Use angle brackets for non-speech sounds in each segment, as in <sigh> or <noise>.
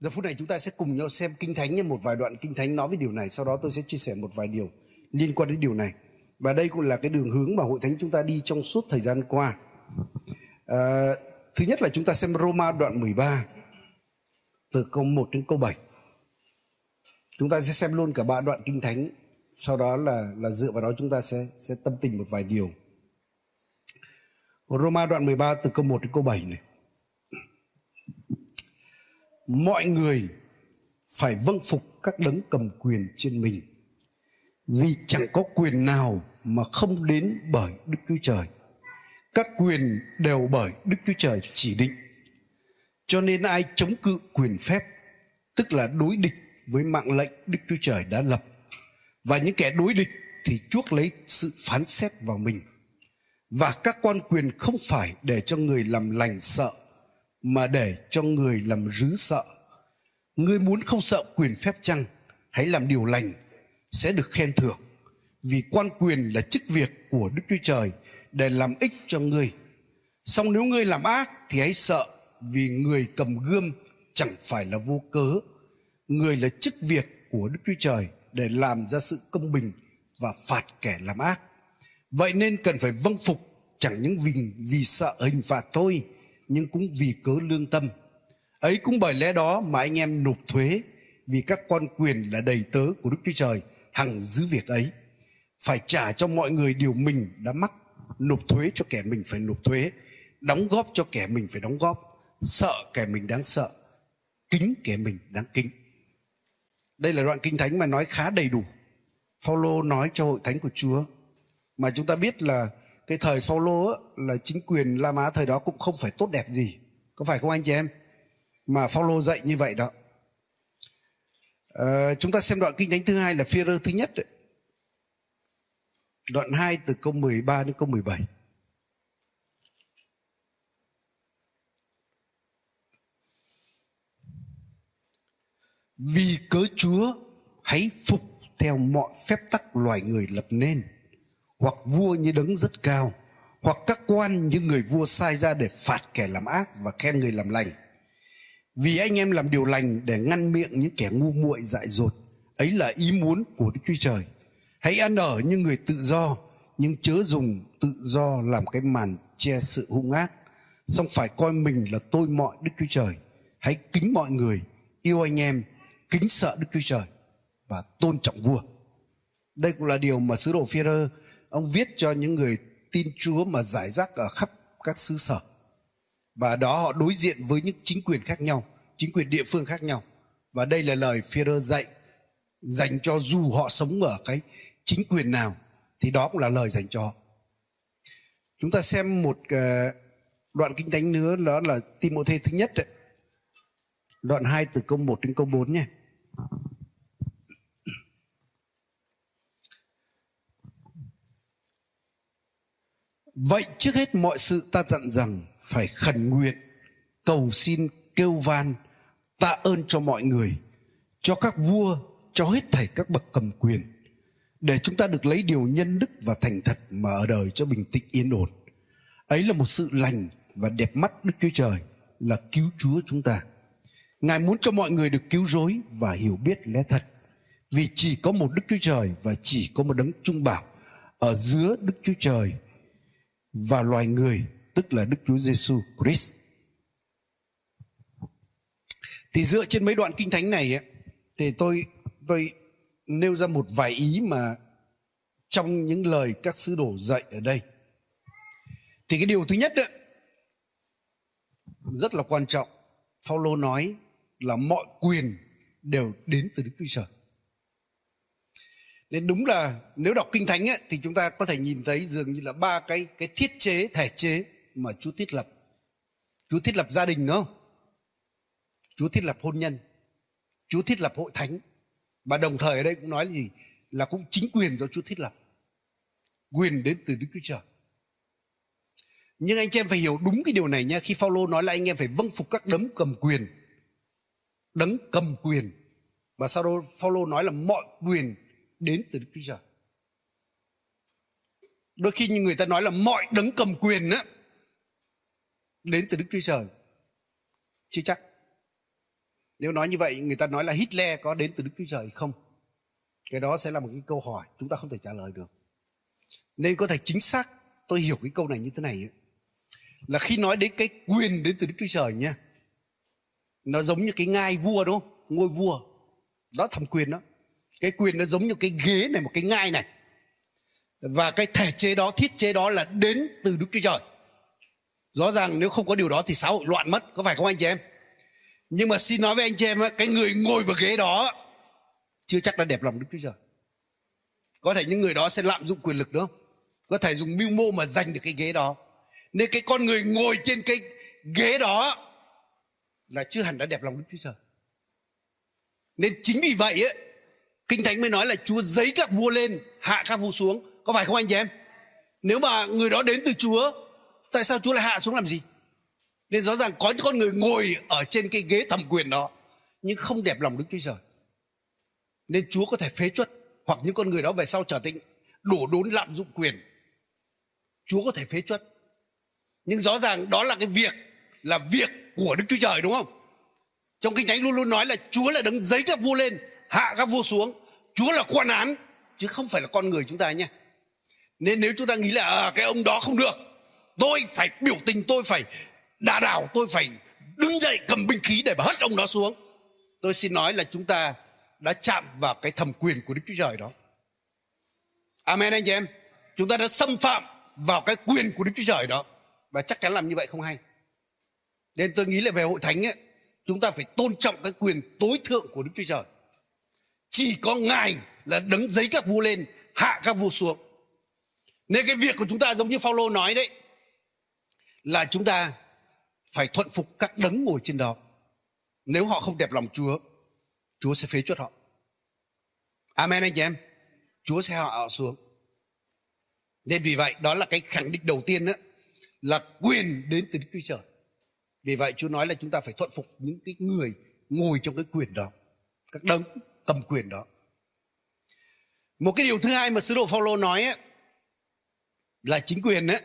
Giờ phút này chúng ta sẽ cùng nhau xem Kinh Thánh nhé, một vài đoạn Kinh Thánh nói về điều này. Sau đó tôi sẽ chia sẻ một vài điều liên quan đến điều này. Và đây cũng là cái đường hướng mà hội thánh chúng ta đi trong suốt thời gian qua. À, thứ nhất là chúng ta xem Roma đoạn 13 từ câu 1 đến câu 7. Chúng ta sẽ xem luôn cả ba đoạn Kinh Thánh. Sau đó là là dựa vào đó chúng ta sẽ sẽ tâm tình một vài điều. Roma đoạn 13 từ câu 1 đến câu 7 này mọi người phải vâng phục các đấng cầm quyền trên mình. Vì chẳng có quyền nào mà không đến bởi đức chúa trời. Các quyền đều bởi đức chúa trời chỉ định. Cho nên ai chống cự quyền phép, tức là đối địch với mạng lệnh đức chúa trời đã lập, và những kẻ đối địch thì chuốc lấy sự phán xét vào mình. Và các quan quyền không phải để cho người làm lành sợ mà để cho người làm rứ sợ. Ngươi muốn không sợ quyền phép chăng, hãy làm điều lành, sẽ được khen thưởng. Vì quan quyền là chức việc của đức chúa trời để làm ích cho ngươi. Song nếu ngươi làm ác thì hãy sợ, vì người cầm gươm chẳng phải là vô cớ. Người là chức việc của đức chúa trời để làm ra sự công bình và phạt kẻ làm ác. Vậy nên cần phải vâng phục chẳng những vì vì sợ hình phạt thôi nhưng cũng vì cớ lương tâm. Ấy cũng bởi lẽ đó mà anh em nộp thuế vì các quan quyền là đầy tớ của đức chúa trời hằng giữ việc ấy. Phải trả cho mọi người điều mình đã mắc, nộp thuế cho kẻ mình phải nộp thuế, đóng góp cho kẻ mình phải đóng góp, sợ kẻ mình đáng sợ, kính kẻ mình đáng kính. Đây là đoạn kinh thánh mà nói khá đầy đủ. Phaolô nói cho hội thánh của Chúa. Mà chúng ta biết là cái thời Phaolô là chính quyền La Mã thời đó cũng không phải tốt đẹp gì. Có phải không anh chị em? Mà Phaolô dạy như vậy đó. À, chúng ta xem đoạn kinh thánh thứ hai là phi rơ thứ nhất đấy. đoạn 2 từ câu 13 đến câu 17 vì cớ Chúa hãy phục theo mọi phép tắc loài người lập nên hoặc vua như đấng rất cao, hoặc các quan như người vua sai ra để phạt kẻ làm ác và khen người làm lành. Vì anh em làm điều lành để ngăn miệng những kẻ ngu muội dại dột, ấy là ý muốn của đức chúa trời. Hãy ăn ở như người tự do, nhưng chớ dùng tự do làm cái màn che sự hung ác. Song phải coi mình là tôi mọi đức chúa trời. Hãy kính mọi người, yêu anh em, kính sợ đức chúa trời và tôn trọng vua. Đây cũng là điều mà sứ đồ phi ông viết cho những người tin chúa mà giải rác ở khắp các xứ sở. Và đó họ đối diện với những chính quyền khác nhau, chính quyền địa phương khác nhau. Và đây là lời Führer dạy, dành cho dù họ sống ở cái chính quyền nào, thì đó cũng là lời dành cho họ. Chúng ta xem một ờ, đoạn kinh thánh nữa, đó là Timôthê thứ nhất đấy. đoạn 2 từ câu 1 đến câu 4 nhé. Vậy trước hết mọi sự ta dặn rằng phải khẩn nguyện, cầu xin, kêu van, tạ ơn cho mọi người, cho các vua, cho hết thảy các bậc cầm quyền, để chúng ta được lấy điều nhân đức và thành thật mà ở đời cho bình tĩnh yên ổn. Ấy là một sự lành và đẹp mắt đức chúa trời, là cứu chúa chúng ta. Ngài muốn cho mọi người được cứu rối và hiểu biết lẽ thật, vì chỉ có một đức chúa trời và chỉ có một đấng trung bảo ở giữa đức chúa trời và loài người tức là Đức Chúa Giêsu Christ. Thì dựa trên mấy đoạn kinh thánh này ấy, thì tôi tôi nêu ra một vài ý mà trong những lời các sứ đồ dạy ở đây. Thì cái điều thứ nhất ấy, rất là quan trọng. Phaolô nói là mọi quyền đều đến từ Đức Chúa Trời. Nên đúng là nếu đọc kinh thánh ấy, thì chúng ta có thể nhìn thấy dường như là ba cái cái thiết chế thể chế mà Chúa thiết lập. Chúa thiết lập gia đình đúng không? Chúa thiết lập hôn nhân. Chúa thiết lập hội thánh. Và đồng thời ở đây cũng nói là gì? Là cũng chính quyền do Chúa thiết lập. Quyền đến từ Đức Chúa Trời. Nhưng anh chị em phải hiểu đúng cái điều này nha. Khi Phaolô nói là anh em phải vâng phục các đấng cầm quyền. Đấng cầm quyền. Và sau đó Phaolô nói là mọi quyền đến từ Đức Chúa Trời. Đôi khi như người ta nói là mọi đấng cầm quyền á đến từ Đức Chúa Trời. Chưa chắc. nếu nói như vậy người ta nói là Hitler có đến từ Đức Chúa Trời không cái đó sẽ là một cái câu hỏi chúng ta không thể trả lời được nên có thể chính xác tôi hiểu cái câu này như thế này ấy, là khi nói đến cái quyền đến từ Đức Chúa Trời nha nó giống như cái ngai vua đúng không ngôi vua đó thẩm quyền đó cái quyền nó giống như cái ghế này một cái ngai này. Và cái thể chế đó thiết chế đó là đến từ Đức Chúa Trời. Rõ ràng nếu không có điều đó thì xã hội loạn mất có phải không anh chị em? Nhưng mà xin nói với anh chị em cái người ngồi vào ghế đó chưa chắc đã đẹp lòng Đức Chúa Trời. Có thể những người đó sẽ lạm dụng quyền lực đó. Có thể dùng mưu mô mà giành được cái ghế đó. Nên cái con người ngồi trên cái ghế đó là chưa hẳn đã đẹp lòng Đức Chúa Trời. Nên chính vì vậy ấy, Kinh Thánh mới nói là Chúa giấy các vua lên, Hạ các vua xuống. Có phải không anh chị em? Nếu mà người đó đến từ Chúa, Tại sao Chúa lại hạ xuống làm gì? Nên rõ ràng có những con người ngồi Ở trên cái ghế thẩm quyền đó, Nhưng không đẹp lòng Đức Chúa Trời. Nên Chúa có thể phế chuất, Hoặc những con người đó về sau trở thành Đổ đốn lạm dụng quyền. Chúa có thể phế chuất. Nhưng rõ ràng đó là cái việc, Là việc của Đức Chúa Trời, đúng không? Trong Kinh Thánh luôn luôn nói là Chúa là đứng giấy các vua lên Hạ các vua xuống. Chúa là quan án chứ không phải là con người chúng ta nhé. Nên nếu chúng ta nghĩ là à, cái ông đó không được tôi phải biểu tình tôi phải đà đảo tôi phải đứng dậy cầm binh khí để mà hất ông đó xuống. Tôi xin nói là chúng ta đã chạm vào cái thẩm quyền của đức chúa trời đó. Amen anh chị em. Chúng ta đã xâm phạm vào cái quyền của đức chúa trời đó. Và chắc chắn làm như vậy không hay. Nên tôi nghĩ là về hội thánh ấy, chúng ta phải tôn trọng cái quyền tối thượng của đức chúa trời chỉ có ngài là đứng giấy các vua lên, hạ các vua xuống. Nên cái việc của chúng ta giống như Phaolô nói đấy, là chúng ta phải thuận phục các đấng ngồi trên đó. Nếu họ không đẹp lòng Chúa Chúa sẽ phế chuất họ. Amen anh chị em. Chúa sẽ hạ họ xuống. Nên vì vậy, đó là cái khẳng định đầu tiên đó là quyền đến từ Đức Chúa Trời. Vì vậy, Chúa nói là chúng ta phải thuận phục những cái người ngồi trong cái quyền đó. Các đấng cầm quyền đó. Một cái điều thứ hai mà sứ đồ Phaolô nói ấy, là chính quyền ấy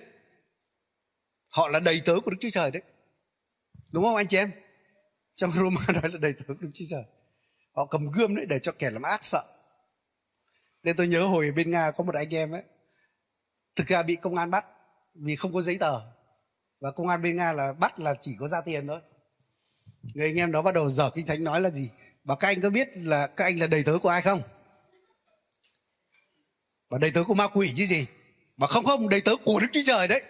họ là đầy tớ của Đức Chúa Trời đấy. Đúng không anh chị em? Trong <laughs> Roma nói là đầy tớ của Đức Chúa Trời. Họ cầm gươm đấy để cho kẻ làm ác sợ. Nên tôi nhớ hồi bên Nga có một anh em ấy thực ra bị công an bắt vì không có giấy tờ. Và công an bên Nga là bắt là chỉ có ra tiền thôi. Người anh em đó bắt đầu dở kinh thánh nói là gì? Bảo các anh có biết là các anh là đầy tớ của ai không? Và đầy tớ của ma quỷ chứ gì? Mà không không đầy tớ của đức chúa trời đấy.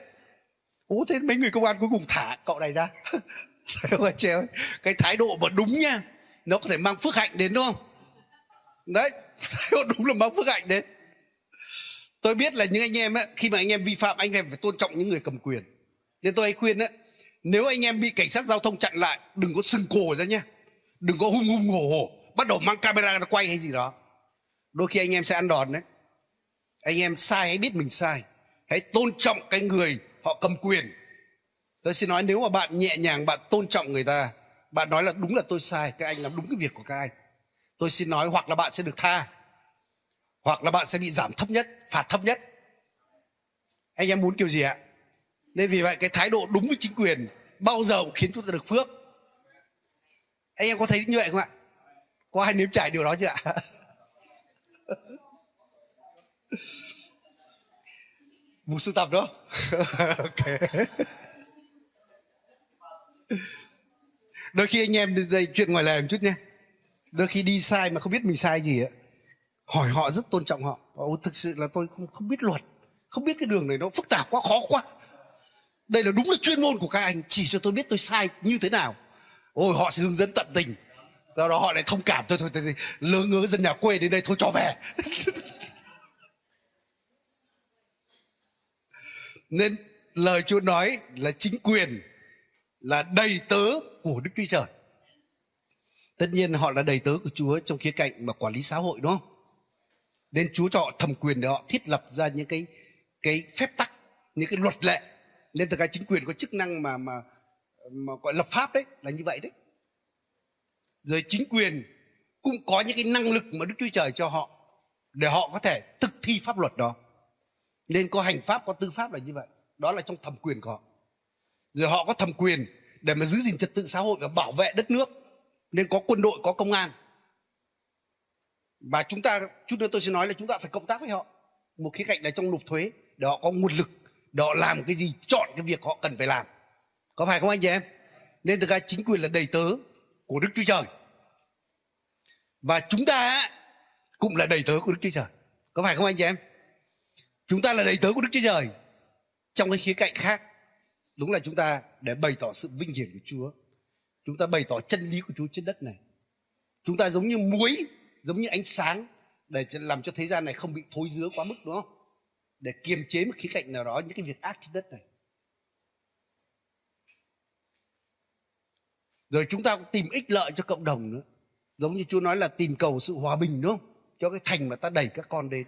Ố thế mấy người công an cuối cùng thả cậu này ra. <laughs> Treo cái thái độ mà đúng nha nó có thể mang phước hạnh đến đúng không? Đấy <laughs> đúng là mang phước hạnh đến. Tôi biết là những anh em ấy, khi mà anh em vi phạm anh em phải tôn trọng những người cầm quyền. Nên tôi hay khuyên đấy nếu anh em bị cảnh sát giao thông chặn lại đừng có sừng cổ ra nhé đừng có hung hung hổ hổ. Bắt đầu mang camera ra quay hay gì đó. Đôi khi anh em sẽ ăn đòn đấy. Anh em sai hãy biết mình sai. Hãy tôn trọng cái người họ cầm quyền. Tôi xin nói nếu mà bạn nhẹ nhàng, bạn tôn trọng người ta, bạn nói là đúng là tôi sai, các anh làm đúng cái việc của các anh. Tôi xin nói hoặc là bạn sẽ được tha. Hoặc là bạn sẽ bị giảm thấp nhất, phạt thấp nhất. Anh em muốn kiểu gì ạ? Nên vì vậy cái thái độ đúng với chính quyền bao giờ cũng khiến chúng ta được phước anh em có thấy như vậy không ạ? Có ai nếm trải điều đó chưa ạ? <laughs> Vụ sưu tập đó <laughs> ok. Đôi khi anh em đây chuyện ngoài lề một chút nha đôi khi đi sai mà không biết mình sai gì ạ. Hỏi họ rất tôn trọng họ. Ồ, thực sự là tôi không không biết luật. Không biết cái đường này nó phức tạp quá khó quá. Đây là đúng là chuyên môn của các anh. Chỉ cho tôi biết tôi sai như thế nào ôi họ sẽ hướng dẫn tận tình do đó họ lại thông cảm thôi thôi, thôi lơ ngớ dân nhà quê đến đây thôi cho về <laughs> nên lời Chúa nói là chính quyền là đầy tớ của Đức Chúa Trời. Tất nhiên họ là đầy tớ của Chúa trong khía cạnh mà quản lý xã hội đúng không? Nên Chúa cho họ thẩm quyền để họ thiết lập ra những cái cái phép tắc, những cái luật lệ. Nên thực ra chính quyền có chức năng mà mà mà gọi lập pháp đấy, là như vậy đấy. Rồi chính quyền cũng có những cái năng lực mà Đức Chúa Trời cho họ để họ có thể thực thi pháp luật đó. Nên có hành pháp, có tư pháp là như vậy. Đó là trong thẩm quyền của họ. Rồi họ có thẩm quyền để mà giữ gìn trật tự xã hội và bảo vệ đất nước. Nên có quân đội, có công an. Và chúng ta, chút nữa tôi sẽ nói là chúng ta phải cộng tác với họ. Một khía cạnh là trong nộp thuế, để họ có nguồn lực, để họ làm cái gì, chọn cái việc họ cần phải làm có phải không anh chị em? Nên thực ra chính quyền là đầy tớ của đức chúa trời. Và chúng ta cũng là đầy tớ của đức chúa trời. Có phải không anh chị em? Chúng ta là đầy tớ của đức chúa trời. Trong cái khía cạnh khác, đúng là chúng ta để bày tỏ sự vinh hiển của chúa. Chúng ta bày tỏ chân lý của chúa trên đất này. Chúng ta giống như muối, giống như ánh sáng để làm cho thế gian này không bị thối rữa quá mức, đúng không? Để kiềm chế một khía cạnh nào đó, những cái việc ác trên đất này. Rồi chúng ta cũng tìm ích lợi cho cộng đồng nữa. Giống như chúa nói là tìm cầu sự hòa bình, đúng không? Cho cái thành mà ta đẩy các con đến.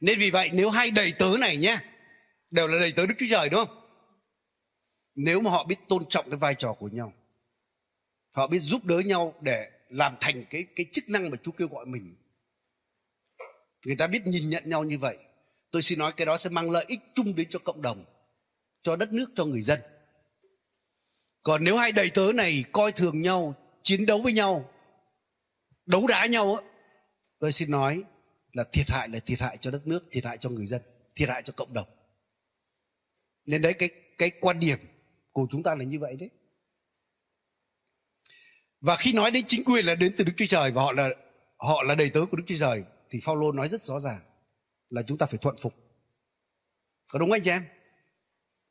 Nên vì vậy, nếu hai đầy tớ này nhé, đều là đầy tớ đức chúa trời, đúng không? Nếu mà họ biết tôn trọng cái vai trò của nhau, họ biết giúp đỡ nhau để làm thành cái cái chức năng mà Chúa kêu gọi mình, người ta biết nhìn nhận nhau như vậy, tôi xin nói cái đó sẽ mang lợi ích chung đến cho cộng đồng, cho đất nước, cho người dân còn nếu hai đầy tớ này coi thường nhau, chiến đấu với nhau, đấu đá nhau á, tôi xin nói là thiệt hại là thiệt hại cho đất nước, thiệt hại cho người dân, thiệt hại cho cộng đồng nên đấy, cái cái quan điểm của chúng ta là như vậy đấy và khi nói đến chính quyền là đến từ Đức Chúa Trời và họ là họ là đầy tớ của Đức Chúa Trời, thì Phaolô nói rất rõ ràng là chúng ta phải thuận phục. Có đúng không anh chị em?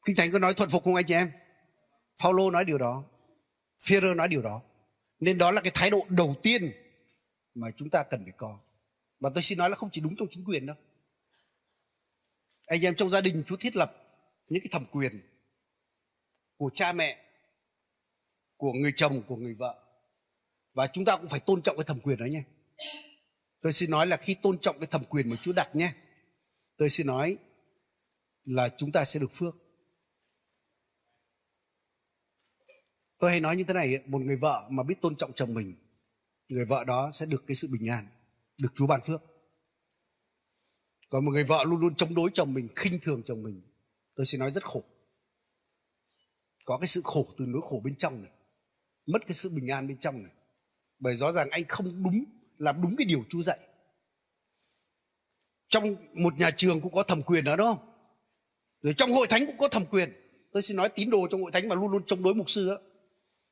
Kinh Thánh có nói thuận phục không anh chị em? Phaolô nói điều đó. Phêrô nói điều đó. Nên đó là cái thái độ đầu tiên mà chúng ta cần phải có. Và tôi xin nói là không chỉ đúng trong chính quyền đâu. Anh em trong gia đình Chúa thiết lập những cái thẩm quyền của cha mẹ, của người chồng, của người vợ và chúng ta cũng phải tôn trọng cái thẩm quyền đó nhé tôi xin nói là khi tôn trọng cái thẩm quyền mà chúa đặt nhé tôi xin nói là chúng ta sẽ được phước tôi hay nói như thế này, một người vợ mà biết tôn trọng chồng mình, người vợ đó sẽ được cái sự bình an, được chúa ban phước. Còn một người vợ luôn luôn chống đối chồng mình, khinh thường chồng mình, tôi sẽ nói rất khổ. Có cái sự khổ từ nỗi khổ bên trong này, mất cái sự bình an bên trong này. Bởi rõ ràng anh không đúng, làm đúng cái điều Chúa dạy. Trong một nhà trường cũng có thẩm quyền đó, đúng không? Rồi trong hội thánh cũng có thẩm quyền. Tôi xin nói tín đồ trong hội thánh mà luôn luôn chống đối mục sư đó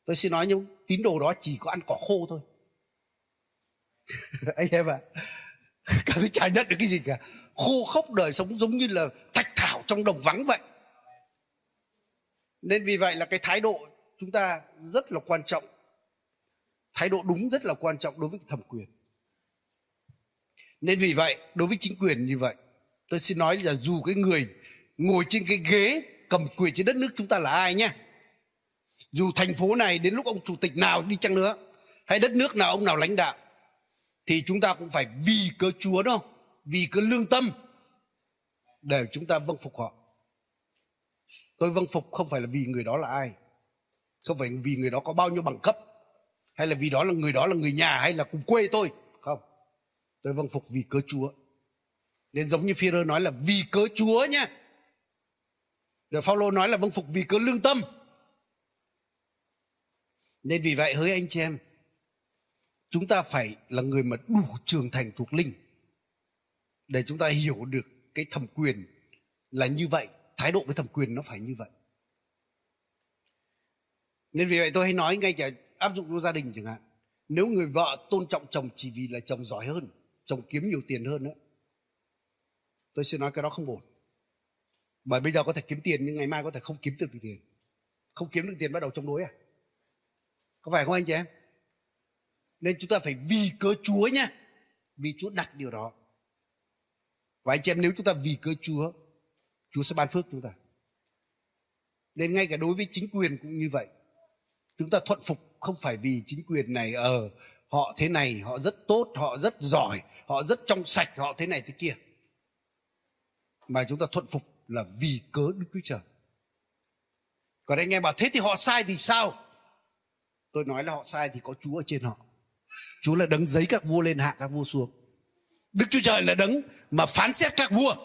tôi xin nói những tín đồ đó chỉ có ăn cỏ khô thôi. <laughs> Anh em ạ à, <laughs> cảm thấy chả nhận được cái gì cả. Khô khốc đời sống giống như là thạch thảo trong đồng vắng vậy. Nên vì vậy là cái thái độ chúng ta rất là quan trọng. Thái độ đúng rất là quan trọng đối với thẩm quyền. Nên vì vậy đối với chính quyền như vậy tôi xin nói là dù cái người ngồi trên cái ghế cầm quyền trên đất nước chúng ta là ai nhé dù thành phố này đến lúc ông chủ tịch nào đi chăng nữa, hay đất nước nào ông nào lãnh đạo, thì chúng ta cũng phải vì cơ chúa đó, vì cơ lương tâm, để chúng ta vâng phục họ. Tôi vâng phục không phải là vì người đó là ai, không phải vì người đó có bao nhiêu bằng cấp, hay là vì đó là người đó là người nhà hay là cùng quê tôi. Không, tôi vâng phục vì cớ chúa. Nên giống như Führer nói là vì cớ chúa nhé rồi Phaolô nói là vâng phục vì cớ lương tâm nên vì vậy, hỡi anh chị em, chúng ta phải là người mà đủ trưởng thành thuộc linh để chúng ta hiểu được cái thẩm quyền là như vậy, thái độ với thẩm quyền nó phải như vậy. Nên vì vậy tôi hay nói ngay cả áp dụng cho gia đình chẳng hạn, nếu người vợ tôn trọng chồng chỉ vì là chồng giỏi hơn, chồng kiếm nhiều tiền hơn nữa tôi sẽ nói cái đó không ổn. Bởi bây giờ có thể kiếm tiền nhưng ngày mai có thể không kiếm được tiền. Không kiếm được tiền bắt đầu chống đối à? Có phải không anh chị em? Nên chúng ta phải vì cớ chúa nhé vì chúa đặt điều đó. Và anh chị em nếu chúng ta vì cớ chúa chúa sẽ ban phước chúng ta. Nên ngay cả đối với chính quyền cũng như vậy. Chúng ta thuận phục không phải vì chính quyền này ở ờ, họ thế này họ rất tốt họ rất giỏi họ rất trong sạch họ thế này thế kia. Mà chúng ta thuận phục là vì cớ đức chúa trời. Còn anh em bảo thế thì họ sai thì sao? Tôi nói là họ sai thì có chúa ở trên họ. Chúa là đấng giấy các vua lên hạ các vua xuống. Đức chúa trời là đấng mà phán xét các vua.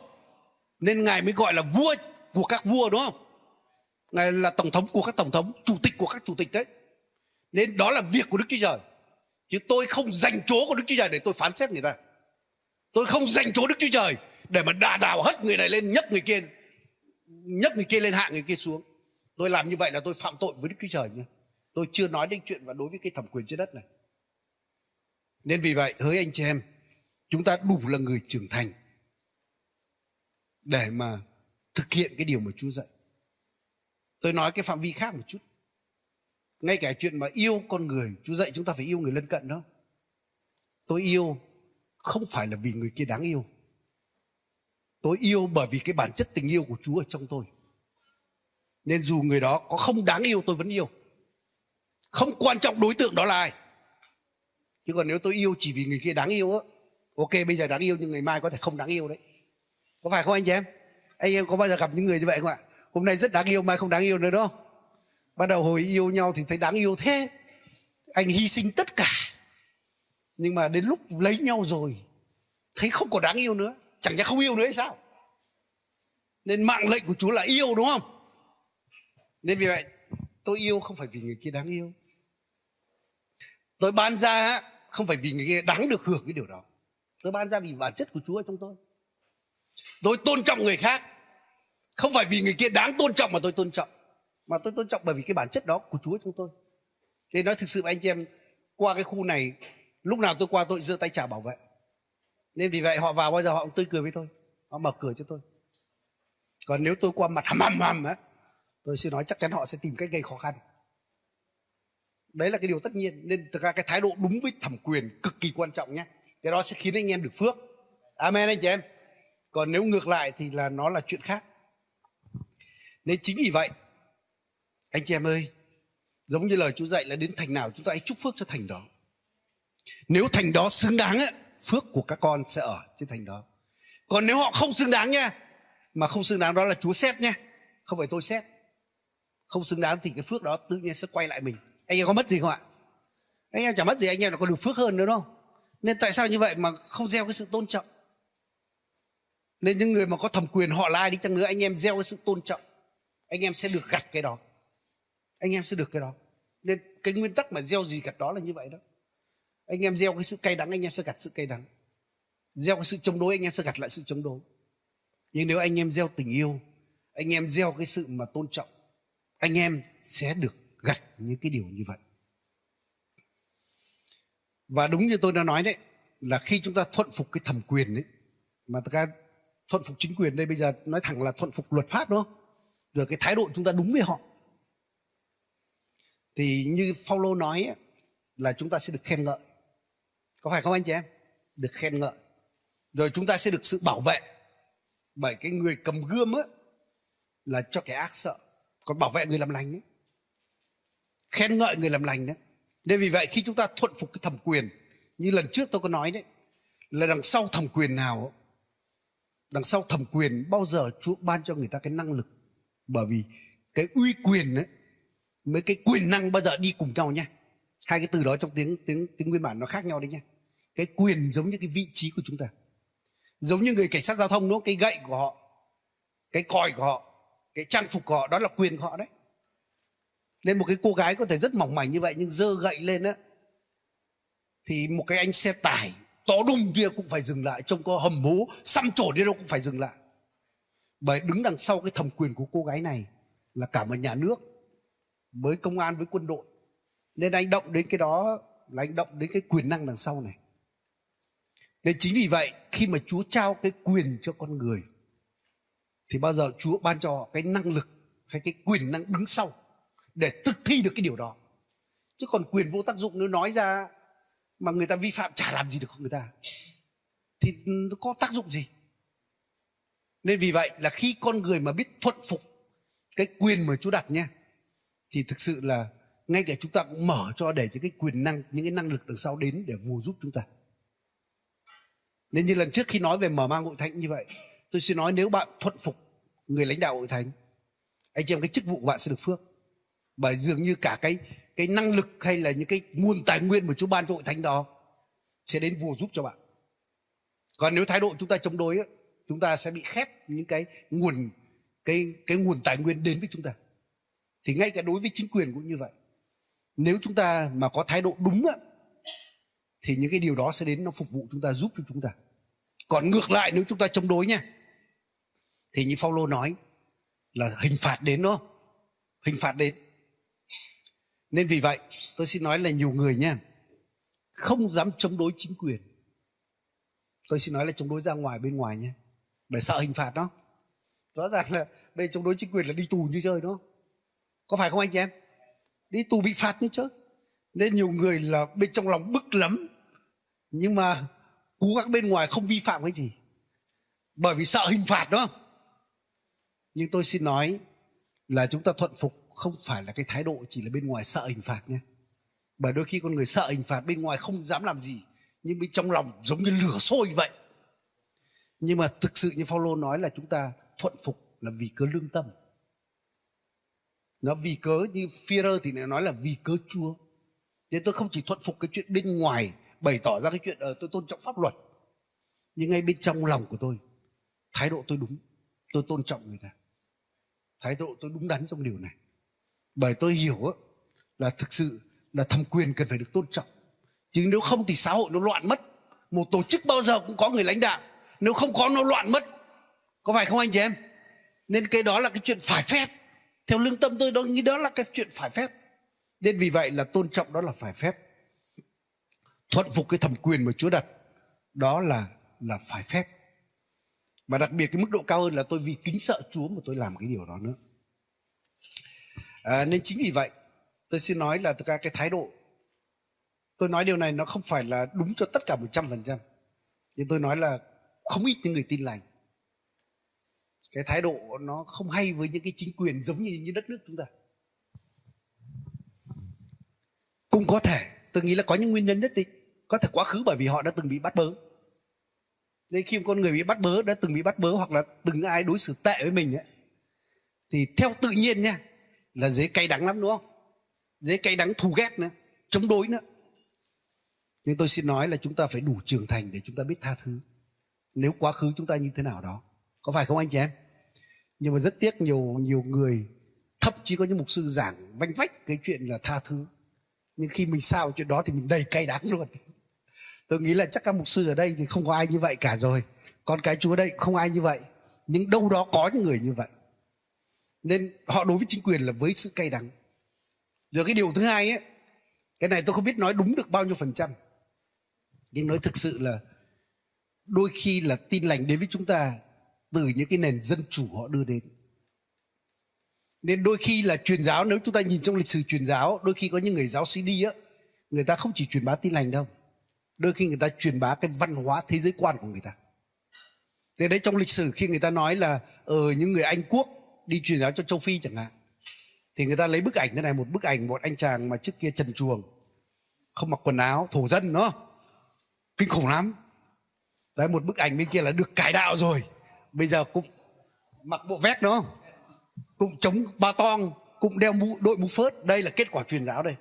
Nên ngài mới gọi là vua của các vua, đúng không? Ngài là tổng thống của các tổng thống, chủ tịch của các chủ tịch đấy. Nên đó là việc của đức chúa trời. Chứ tôi không dành chỗ của đức chúa trời để tôi phán xét người ta. Tôi không dành chỗ đức chúa trời để mà đà đảo hất người này lên, nhấc người kia, nhấc người kia lên, hạ người kia xuống. Tôi làm như vậy là tôi phạm tội với đức chúa trời nhé tôi chưa nói đến chuyện và đối với cái thẩm quyền trên đất này nên vì vậy hỡi anh chị em chúng ta đủ là người trưởng thành để mà thực hiện cái điều mà Chúa dạy. Tôi nói cái phạm vi khác một chút. Ngay cả chuyện mà yêu con người, Chúa dạy chúng ta phải yêu người lân cận đó. Tôi yêu không phải là vì người kia đáng yêu. Tôi yêu bởi vì cái bản chất tình yêu của Chúa ở trong tôi. Nên dù người đó có không đáng yêu tôi vẫn yêu. Không quan trọng đối tượng đó là ai. Chứ còn nếu tôi yêu chỉ vì người kia đáng yêu á, ok bây giờ đáng yêu nhưng ngày mai có thể không đáng yêu đấy. Có phải không anh chị em? Anh em có bao giờ gặp những người như vậy không ạ? Hôm nay rất đáng yêu mai không đáng yêu nữa đâu. Bắt đầu hồi yêu nhau thì thấy đáng yêu thế. Anh hy sinh tất cả. Nhưng mà đến lúc lấy nhau rồi thấy không còn đáng yêu nữa. Chẳng nhẽ không yêu nữa hay sao? Nên mạng lệnh của Chúa là yêu đúng không? Nên vì vậy tôi yêu không phải vì người kia đáng yêu. Tôi ban ra không phải vì người kia đáng được hưởng cái điều đó. Tôi ban ra vì bản chất của Chúa trong tôi. Tôi tôn trọng người khác. Không phải vì người kia đáng tôn trọng mà tôi tôn trọng. Mà tôi tôn trọng bởi vì cái bản chất đó của Chúa trong tôi. Thế nói thực sự anh chị em, Qua cái khu này, Lúc nào tôi qua tôi giơ tay chào bảo vệ. Nên vì vậy họ vào bao giờ họ cũng tươi cười với tôi. Họ mở cửa cho tôi. Còn nếu tôi qua mặt hầm hầm hầm á, Tôi sẽ nói chắc chắn họ sẽ tìm cách gây khó khăn. Đấy là cái điều tất nhiên. Nên thực ra cái thái độ đúng với thẩm quyền Cực kỳ quan trọng nhé. Cái đó sẽ khiến anh em được phước. Amen anh chị em. Còn nếu ngược lại thì là nó là chuyện khác. Nên chính vì vậy anh chị em ơi giống như lời Chúa dạy là đến thành nào chúng ta hãy chúc phước cho thành đó. Nếu thành đó xứng đáng ấy, phước của các con sẽ ở trên thành đó. Còn nếu họ không xứng đáng nha mà không xứng đáng đó là Chúa xét nha không phải tôi xét. Không xứng đáng thì cái phước đó tự nhiên sẽ quay lại mình anh em có mất gì không ạ? Anh em chẳng mất gì, anh em là có được phước hơn nữa đâu nên tại sao như vậy mà không gieo cái sự tôn trọng? Nên những người mà có thẩm quyền họ là ai đi chăng nữa, anh em gieo cái sự tôn trọng. Anh em sẽ được gặt cái đó. Anh em sẽ được cái đó. Nên cái nguyên tắc mà gieo gì gặt đó là như vậy đó. Anh em gieo cái sự cay đắng, anh em sẽ gặt sự cay đắng. Gieo cái sự chống đối, anh em sẽ gặt lại sự chống đối. Nhưng nếu anh em gieo tình yêu, anh em gieo cái sự mà tôn trọng, anh em sẽ được gặt những cái điều như vậy. Và đúng như tôi đã nói đấy, là khi chúng ta thuận phục cái thẩm quyền đấy mà tất cả thuận phục chính quyền đây bây giờ nói thẳng là thuận phục luật pháp đúng không rồi cái thái độ chúng ta đúng với họ. Thì như Paulo nói là chúng ta sẽ được khen ngợi. Có phải không anh chị em? Được khen ngợi. Rồi chúng ta sẽ được sự bảo vệ bởi cái người cầm gươm ấy, là cho kẻ ác sợ. Còn bảo vệ người làm lành ấy khen ngợi người làm lành đấy. Nên vì vậy khi chúng ta thuận phục cái thẩm quyền, như lần trước tôi có nói đấy, là đằng sau thẩm quyền nào đằng sau thẩm quyền bao giờ Chúa ban cho người ta cái năng lực. Bởi vì cái uy quyền ấy, mấy cái quyền năng bao giờ đi cùng nhau nha hai cái từ đó trong tiếng tiếng tiếng nguyên bản nó khác nhau đấy nha cái quyền giống như cái vị trí của chúng ta. Giống như người cảnh sát giao thông nó cái gậy của họ, cái còi của họ, cái trang phục của họ, đó là quyền của họ đấy nên một cái cô gái có thể rất mỏng mảnh như vậy nhưng dơ gậy lên á, thì một cái anh xe tải to đùng kia cũng phải dừng lại, trông có hầm hố, xăm trổ đi đâu cũng phải dừng lại. Bởi đứng đằng sau cái thẩm quyền của cô gái này là cả một nhà nước với công an, với quân đội. Nên anh động đến cái đó là anh động đến cái quyền năng đằng sau này. Nên chính vì vậy, khi mà chúa trao cái quyền cho con người, thì bao giờ chúa ban cho họ cái năng lực hay cái quyền năng đứng sau? Để thực thi được cái điều đó. Chứ còn quyền vô tác dụng nếu nói ra mà người ta vi phạm chả làm gì được người ta, thì nó có tác dụng gì? Nên vì vậy là khi con người mà biết thuận phục cái quyền mà Chúa đặt nha thì thực sự là ngay cả chúng ta cũng mở cho để những cái quyền năng, những cái năng lực đằng sau đến để phù giúp chúng ta. Nên như lần trước khi nói về mở mang hội thánh như vậy, tôi xin nói nếu bạn thuận phục người lãnh đạo hội thánh, anh chị em, cái chức vụ của bạn sẽ được phước bởi dường như cả cái cái năng lực hay là những cái nguồn tài nguyên mà Chúa ban cho hội thánh đó sẽ đến vua giúp cho bạn. Còn nếu thái độ chúng ta chống đối chúng ta sẽ bị khép những cái nguồn, cái cái nguồn tài nguyên đến với chúng ta. Thì ngay cả đối với chính quyền cũng như vậy. nếu chúng ta mà có thái độ đúng á, thì những cái điều đó sẽ đến nó phục vụ chúng ta, giúp cho chúng ta còn ngược lại, nếu chúng ta chống đối nha, thì như Phaolô nói là hình phạt đến đó, hình phạt đến nên vì vậy, tôi xin nói là nhiều người nha không dám chống đối chính quyền. Tôi xin nói là chống đối ra ngoài bên ngoài nha bởi sợ hình phạt đó. Rõ ràng là đây chống đối chính quyền là đi tù như chơi đó có phải không anh chị em? Đi tù bị phạt như chơi nên nhiều người là bên trong lòng bức lắm, nhưng mà cố gắng bên ngoài không vi phạm cái gì, bởi vì sợ hình phạt đó nhưng tôi xin nói là chúng ta thuận phục không phải là cái thái độ chỉ là bên ngoài sợ hình phạt nhé. Bởi đôi khi con người sợ hình phạt bên ngoài không dám làm gì, nhưng bên trong lòng giống như lửa sôi vậy. Nhưng mà thực sự như Phaolô nói là chúng ta thuận phục là vì cớ lương tâm. Nó vì cớ như Führer thì nói là vì cớ Chúa. Thế tôi không chỉ thuận phục cái chuyện bên ngoài, bày tỏ ra cái chuyện ở tôi tôn trọng pháp luật, nhưng ngay bên trong lòng của tôi, thái độ tôi đúng. Tôi tôn trọng người ta. Thái độ tôi đúng đắn trong điều này bởi tôi hiểu là thực sự là thẩm quyền cần phải được tôn trọng. Chứ nếu không thì xã hội nó loạn mất. Một tổ chức bao giờ cũng có người lãnh đạo. Nếu không có, nó loạn mất. Có phải không anh chị em? Nên cái đó là cái chuyện phải phép. Theo lương tâm tôi đó nghĩ đó là cái chuyện phải phép. Nên vì vậy là tôn trọng đó là phải phép. Thuận phục cái thẩm quyền mà Chúa đặt, đó là là phải phép. Và đặc biệt cái mức độ cao hơn là tôi vì kính sợ Chúa mà tôi làm cái điều đó nữa à, nên chính vì vậy tôi xin nói là tất cả cái thái độ tôi nói điều này nó không phải là đúng cho tất cả một trăm phần trăm. Nhưng tôi nói là không ít những người tin lành. Cái thái độ nó không hay với những cái chính quyền giống như như đất nước chúng ta. Cũng có thể tôi nghĩ là có những nguyên nhân nhất định. Có thể quá khứ bởi vì họ đã từng bị bắt bớ. Nên khi một con người bị bắt bớ đã từng bị bắt bớ hoặc là từng ai đối xử tệ với mình ấy thì theo tự nhiên nha là dễ cay đắng lắm, đúng không? Dễ cay đắng, thù ghét nữa, chống đối nữa. Nhưng tôi xin nói là chúng ta phải đủ trưởng thành để chúng ta biết tha thứ. Nếu quá khứ chúng ta như thế nào đó. Có phải không anh chị em? Nhưng mà rất tiếc nhiều nhiều người, thậm chí có những mục sư giảng vanh vách cái chuyện là tha thứ. Nhưng khi mình sao chuyện đó thì mình đầy cay đắng luôn. Tôi nghĩ là chắc các mục sư ở đây thì không có ai như vậy cả rồi. Con cái chúa đây không ai như vậy. Nhưng đâu đó có những người như vậy nên họ đối với chính quyền là với sự cay đắng. Rồi cái điều thứ hai ấy cái này tôi không biết nói đúng được bao nhiêu phần trăm. Nhưng nói thực sự là đôi khi là tin lành đến với chúng ta từ những cái nền dân chủ họ đưa đến. Nên đôi khi là truyền giáo nếu chúng ta nhìn trong lịch sử truyền giáo đôi khi có những người giáo sĩ đi á người ta không chỉ truyền bá tin lành đâu. Đôi khi người ta truyền bá cái văn hóa thế giới quan của người ta. Thế đấy trong lịch sử khi người ta nói là ở ờ, những người anh quốc đi truyền giáo cho châu phi chẳng hạn, thì người ta lấy bức ảnh thế này, một bức ảnh một anh chàng mà trước kia trần chuồng không mặc quần áo, thổ dân nó kinh khủng lắm. Đấy, một bức ảnh bên kia là được cải đạo rồi, bây giờ cũng mặc bộ vest, đúng cũng chống ba tong, cũng đeo mũ, đội mũ phớt, đây là kết quả truyền giáo đây.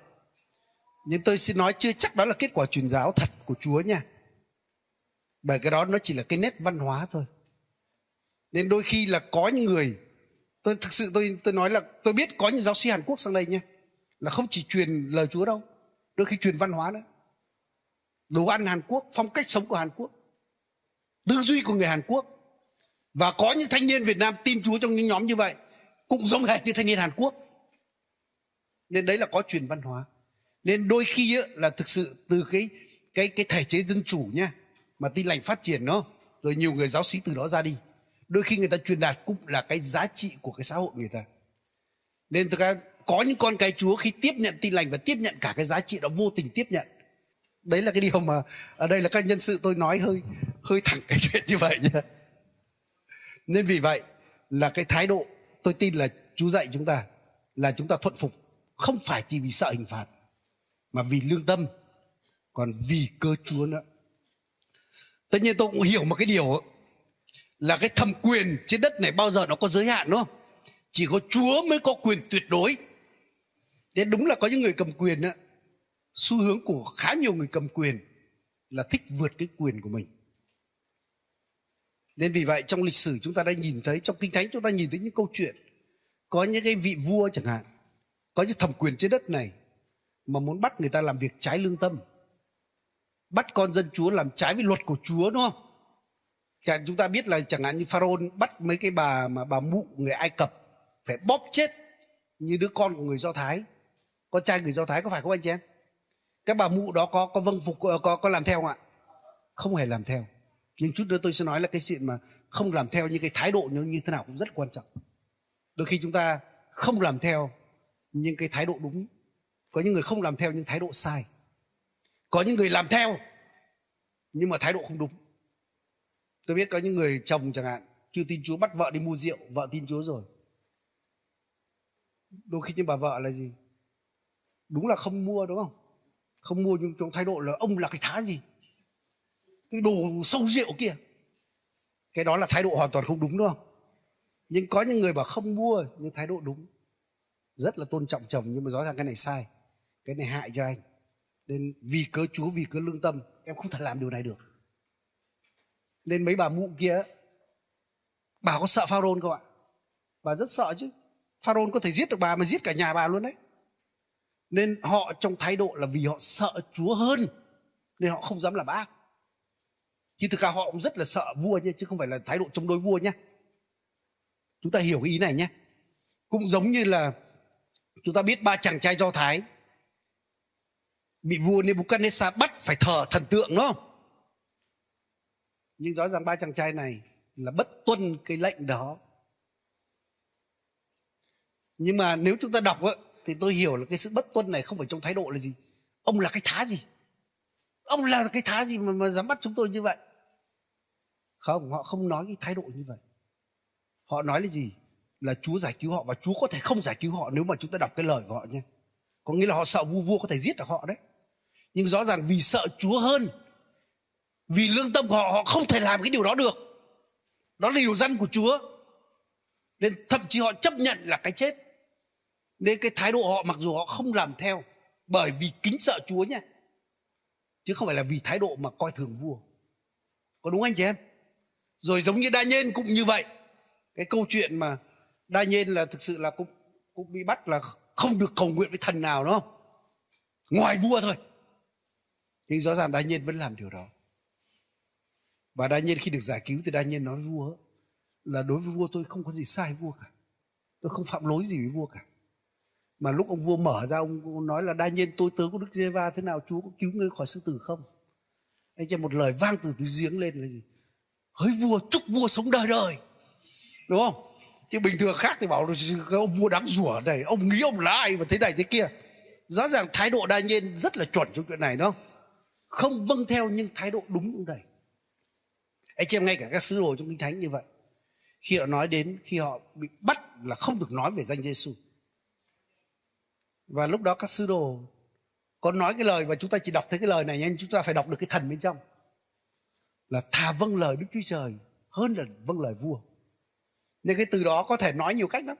Nhưng tôi xin nói chưa chắc đó là kết quả truyền giáo thật của chúa nha. Bởi cái đó nó chỉ là cái nét văn hóa thôi. Nên đôi khi là có những người tôi thực sự tôi tôi nói là tôi biết có những giáo sư Hàn Quốc sang đây nha là không chỉ truyền lời Chúa đâu đôi khi truyền văn hóa nữa. Đồ ăn Hàn Quốc phong cách sống của Hàn Quốc tư duy của người Hàn Quốc. Và có những thanh niên Việt Nam tin Chúa trong những nhóm như vậy cũng giống hệt như thanh niên Hàn Quốc. Nên đấy là có truyền văn hóa. Nên đôi khi ấy, là thực sự từ cái cái cái thể chế dân chủ nha mà tin lành phát triển nó rồi nhiều người giáo sĩ từ đó ra đi đôi khi người ta truyền đạt cũng là cái giá trị của cái xã hội người ta. Nên thực ra có những con cái chúa khi tiếp nhận tin lành và tiếp nhận cả cái giá trị đó, vô tình tiếp nhận. Đấy là cái điều mà ở đây là các nhân sự tôi nói hơi hơi thẳng cái <laughs> chuyện như vậy nhé nên vì vậy là cái thái độ tôi tin là chú dạy chúng ta là chúng ta thuận phục. Không phải chỉ vì sợ hình phạt, mà vì lương tâm, còn vì cơ chúa nữa. Tất nhiên tôi cũng hiểu một cái điều là cái thẩm quyền trên đất này bao giờ nó có giới hạn, đúng không? Chỉ có chúa mới có quyền tuyệt đối. Thế đúng là có những người cầm quyền á, xu hướng của khá nhiều người cầm quyền là thích vượt cái quyền của mình. Nên vì vậy trong lịch sử chúng ta đã nhìn thấy, trong kinh thánh chúng ta nhìn thấy những câu chuyện, có những cái vị vua chẳng hạn, có những thẩm quyền trên đất này mà muốn bắt người ta làm việc trái lương tâm, bắt con dân chúa làm trái với luật của chúa, đúng không? Chẳng chúng ta biết là chẳng hạn như pharaoh bắt mấy cái bà mà bà mụ người ai cập phải bóp chết như đứa con của người do thái. Con trai người do thái có phải không anh chị em? Các bà mụ đó có có vâng phục có có làm theo không ạ? Không hề làm theo. Nhưng chút nữa tôi sẽ nói là cái chuyện mà không làm theo những cái thái độ như, như thế nào cũng rất quan trọng. Đôi khi chúng ta không làm theo những cái thái độ đúng. Có những người không làm theo những thái độ sai. Có những người làm theo nhưng mà thái độ không đúng tôi biết có những người chồng chẳng hạn, chưa tin chúa, bắt vợ đi mua rượu, vợ tin chúa rồi. Đôi khi những bà vợ là gì? Đúng là không mua, đúng không? Không mua nhưng trong thái độ là ông là cái thá gì? Cái đồ sâu rượu kia. Cái đó là thái độ hoàn toàn không đúng đúng không? Nhưng có những người bảo không mua nhưng thái độ đúng. Rất là tôn trọng chồng nhưng mà rõ ràng cái này sai. Cái này hại cho anh. Nên vì cớ chúa, vì cớ lương tâm, em không thể làm điều này được nên mấy bà mụ kia, bà có sợ pharaoh không ạ? Bà rất sợ chứ. Pharaoh có thể giết được bà mà giết cả nhà bà luôn đấy. Nên họ trong thái độ là vì họ sợ chúa hơn, nên họ không dám làm ác. Chứ thực ra họ cũng rất là sợ vua nhé, chứ không phải là thái độ chống đối vua nhé. Chúng ta hiểu cái ý này nhé. Cũng giống như là chúng ta biết ba chàng trai do thái bị vua Nebuchadnezzar bắt phải thờ thần tượng, đúng không? Nhưng rõ ràng ba chàng trai này là bất tuân cái lệnh đó. Nhưng mà nếu chúng ta đọc ấy, thì tôi hiểu là cái sự bất tuân này không phải trong thái độ là gì. Ông là cái thá gì? Ông là cái thá gì mà, mà dám bắt chúng tôi như vậy? Không họ không nói cái thái độ như vậy. Họ nói là gì? Là chúa giải cứu họ và chúa có thể không giải cứu họ nếu mà chúng ta đọc cái lời của họ nhé. Có nghĩa là họ sợ vua vua có thể giết được họ đấy. Nhưng rõ ràng vì sợ chúa hơn vì lương tâm của họ họ không thể làm cái điều đó được. Đó là điều răn của chúa. Nên thậm chí họ chấp nhận là cái chết. Nên cái thái độ họ, mặc dù họ không làm theo, bởi vì kính sợ chúa nha chứ không phải là vì thái độ mà coi thường vua. Có đúng anh chị em? Rồi giống như đa nhiên cũng như vậy. Cái câu chuyện mà đa nhiên là thực sự là cũng cũng bị bắt là không được cầu nguyện với thần nào, đúng không? Ngoài vua thôi. Nhưng rõ ràng đa nhiên vẫn làm điều đó và đa nhiên khi được giải cứu thì đa nhiên nói với vua là đối với vua tôi không có gì sai vua cả. Tôi không phạm lỗi gì với vua cả. Mà lúc ông vua mở ra, ông nói là đa nhiên tôi, tớ của đức giê va thế nào, chúa có cứu ngươi khỏi sư tử không? Anh cho một lời vang từ từ giếng lên là gì? Hỡi vua, chúc vua sống đời đời. Đúng không? Chứ bình thường khác thì bảo cái ông vua đáng rủa này, ông nghĩ ông là ai mà thế này thế kia. Rõ ràng thái độ đa nhiên rất là chuẩn trong chuyện này, đúng không? Không vâng theo nhưng thái độ đúng trong đây anh chị em ngay cả các sứ đồ trong kinh thánh như vậy. Khi họ nói đến, khi họ bị bắt là không được nói về danh Giêsu và lúc đó các sứ đồ có nói cái lời và chúng ta chỉ đọc thấy cái lời này nhưng chúng ta phải đọc được cái thần bên trong. Là thà vâng lời Đức Chúa Trời hơn là vâng lời vua. Nên cái từ đó có thể nói nhiều cách lắm.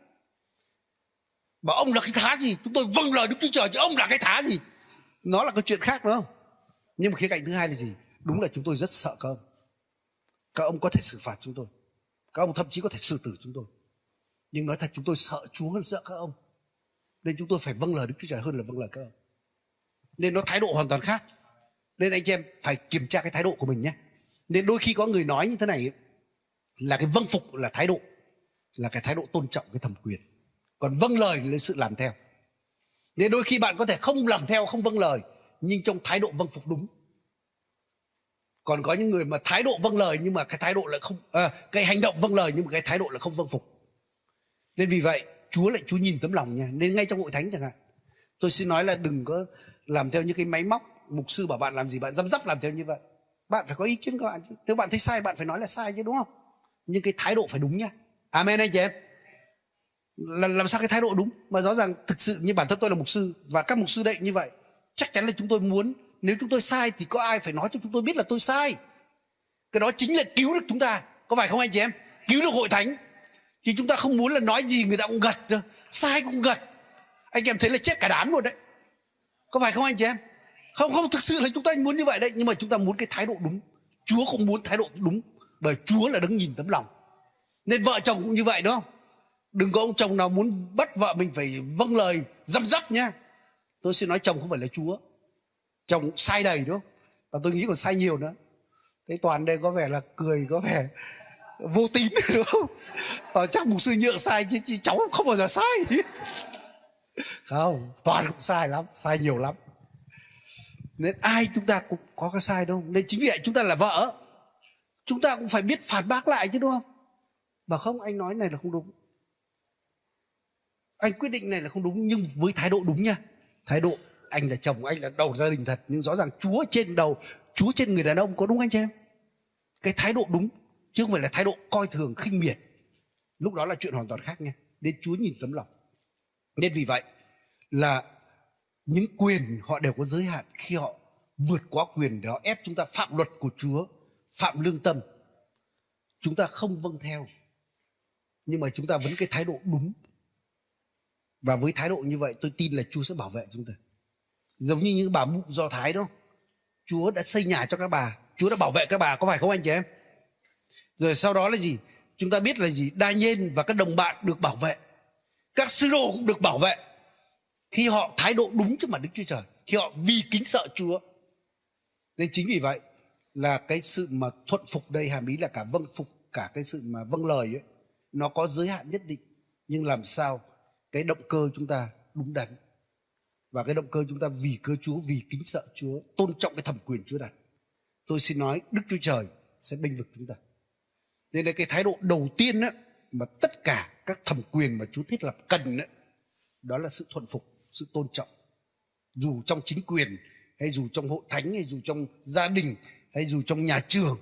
Bảo ông là cái thá gì? Chúng tôi vâng lời Đức Chúa Trời chứ ông là cái thá gì? Nó là cái chuyện khác, đúng không? Nhưng mà khía cạnh thứ hai là gì? Đúng là chúng tôi rất sợ các ông các ông có thể xử phạt chúng tôi. Các ông thậm chí có thể xử tử chúng tôi. Nhưng nói thật, chúng tôi sợ chúa hơn sợ các ông. Nên chúng tôi phải vâng lời đức chúa trời hơn là vâng lời các ông. Nên nó thái độ hoàn toàn khác. Nên anh chị em phải kiểm tra cái thái độ của mình nhé. Nên đôi khi có người nói như thế này là cái vâng phục là thái độ, là cái thái độ tôn trọng cái thẩm quyền. Còn vâng lời là sự làm theo. Nên đôi khi bạn có thể không làm theo, không vâng lời, nhưng trong thái độ vâng phục đúng còn có những người mà thái độ vâng lời nhưng mà cái thái độ lại không à, cái hành động vâng lời nhưng mà cái thái độ là không vâng phục. Nên vì vậy chúa lại chúa nhìn tấm lòng nha. Nên ngay trong hội thánh chẳng hạn tôi xin nói là đừng có làm theo những cái máy móc mục sư bảo bạn làm gì bạn dám dắp làm theo như vậy. Bạn phải có ý kiến của bạn chứ. Nếu bạn thấy sai bạn phải nói là sai chứ đúng không? Nhưng cái thái độ phải đúng nha. Amen anh chị em. Là làm sao cái thái độ đúng? Mà rõ ràng thực sự như bản thân tôi là mục sư và các mục sư đệ như vậy chắc chắn là chúng tôi muốn nếu chúng tôi sai thì có ai phải nói cho chúng tôi biết là tôi sai? Cái đó chính là cứu được chúng ta. Có phải không anh chị em? Cứu được hội thánh. Thì chúng ta không muốn là nói gì người ta cũng gật sai cũng gật. Anh em thấy là chết cả đám luôn đấy. Có phải không anh chị em? Không không, thực sự là chúng ta muốn như vậy đấy. Nhưng mà chúng ta muốn cái thái độ đúng. Chúa cũng muốn thái độ đúng. Bởi chúa là đứng nhìn tấm lòng. Nên vợ chồng cũng như vậy, đúng không? Đừng có ông chồng nào muốn bắt vợ mình phải vâng lời dăm dắp nhá. Tôi xin nói chồng không phải là chúa chồng sai đầy đúng không và tôi nghĩ còn sai nhiều nữa. Thế toàn đây có vẻ là cười có vẻ vô tín <laughs> đúng không? Và chắc mục sư nhượng sai chứ, chứ cháu không bao giờ sai. <laughs> Không toàn cũng sai lắm sai nhiều lắm. Nên ai chúng ta cũng có cái sai đâu nên chính vì vậy chúng ta là vợ. Chúng ta cũng phải biết phản bác lại chứ đúng không? Mà không anh nói này là không đúng. Anh quyết định này là không đúng nhưng với thái độ đúng nha. Thái độ anh là chồng anh là đầu gia đình thật, nhưng rõ ràng chúa trên đầu, chúa trên người đàn ông, có đúng anh chị em? Cái thái độ đúng, chứ không phải là thái độ coi thường, khinh miệt. Lúc đó là chuyện hoàn toàn khác nha. Nên chúa nhìn tấm lòng. Nên vì vậy là những quyền họ đều có giới hạn khi họ vượt quá quyền để họ ép chúng ta phạm luật của chúa, phạm lương tâm. Chúng ta không vâng theo, nhưng mà chúng ta vẫn cái thái độ đúng. Và với thái độ như vậy, tôi tin là chúa sẽ bảo vệ chúng ta giống như những bà mụ do thái đó. Chúa đã xây nhà cho các bà. Chúa đã bảo vệ các bà, có phải không anh chị em? Rồi sau đó là gì? Chúng ta biết là gì? Đa nhiên và các đồng bạn được bảo vệ. Các sứ đồ cũng được bảo vệ. Khi họ thái độ đúng trước mặt đức chúa trời, khi họ vì kính sợ chúa. Nên chính vì vậy là cái sự mà thuận phục đây hàm ý là cả vâng phục, cả cái sự mà vâng lời ấy, nó có giới hạn nhất định. Nhưng làm sao cái động cơ chúng ta đúng đắn? Và cái động cơ chúng ta vì cơ Chúa vì kính sợ Chúa tôn trọng cái thẩm quyền Chúa đặt. Tôi xin nói Đức Chúa Trời sẽ bênh vực chúng ta. Nên là cái thái độ đầu tiên á, mà tất cả các thẩm quyền mà Chúa thiết lập cần á, đó là sự thuận phục sự tôn trọng. Dù trong chính quyền hay dù trong hội thánh hay dù trong gia đình hay dù trong nhà trường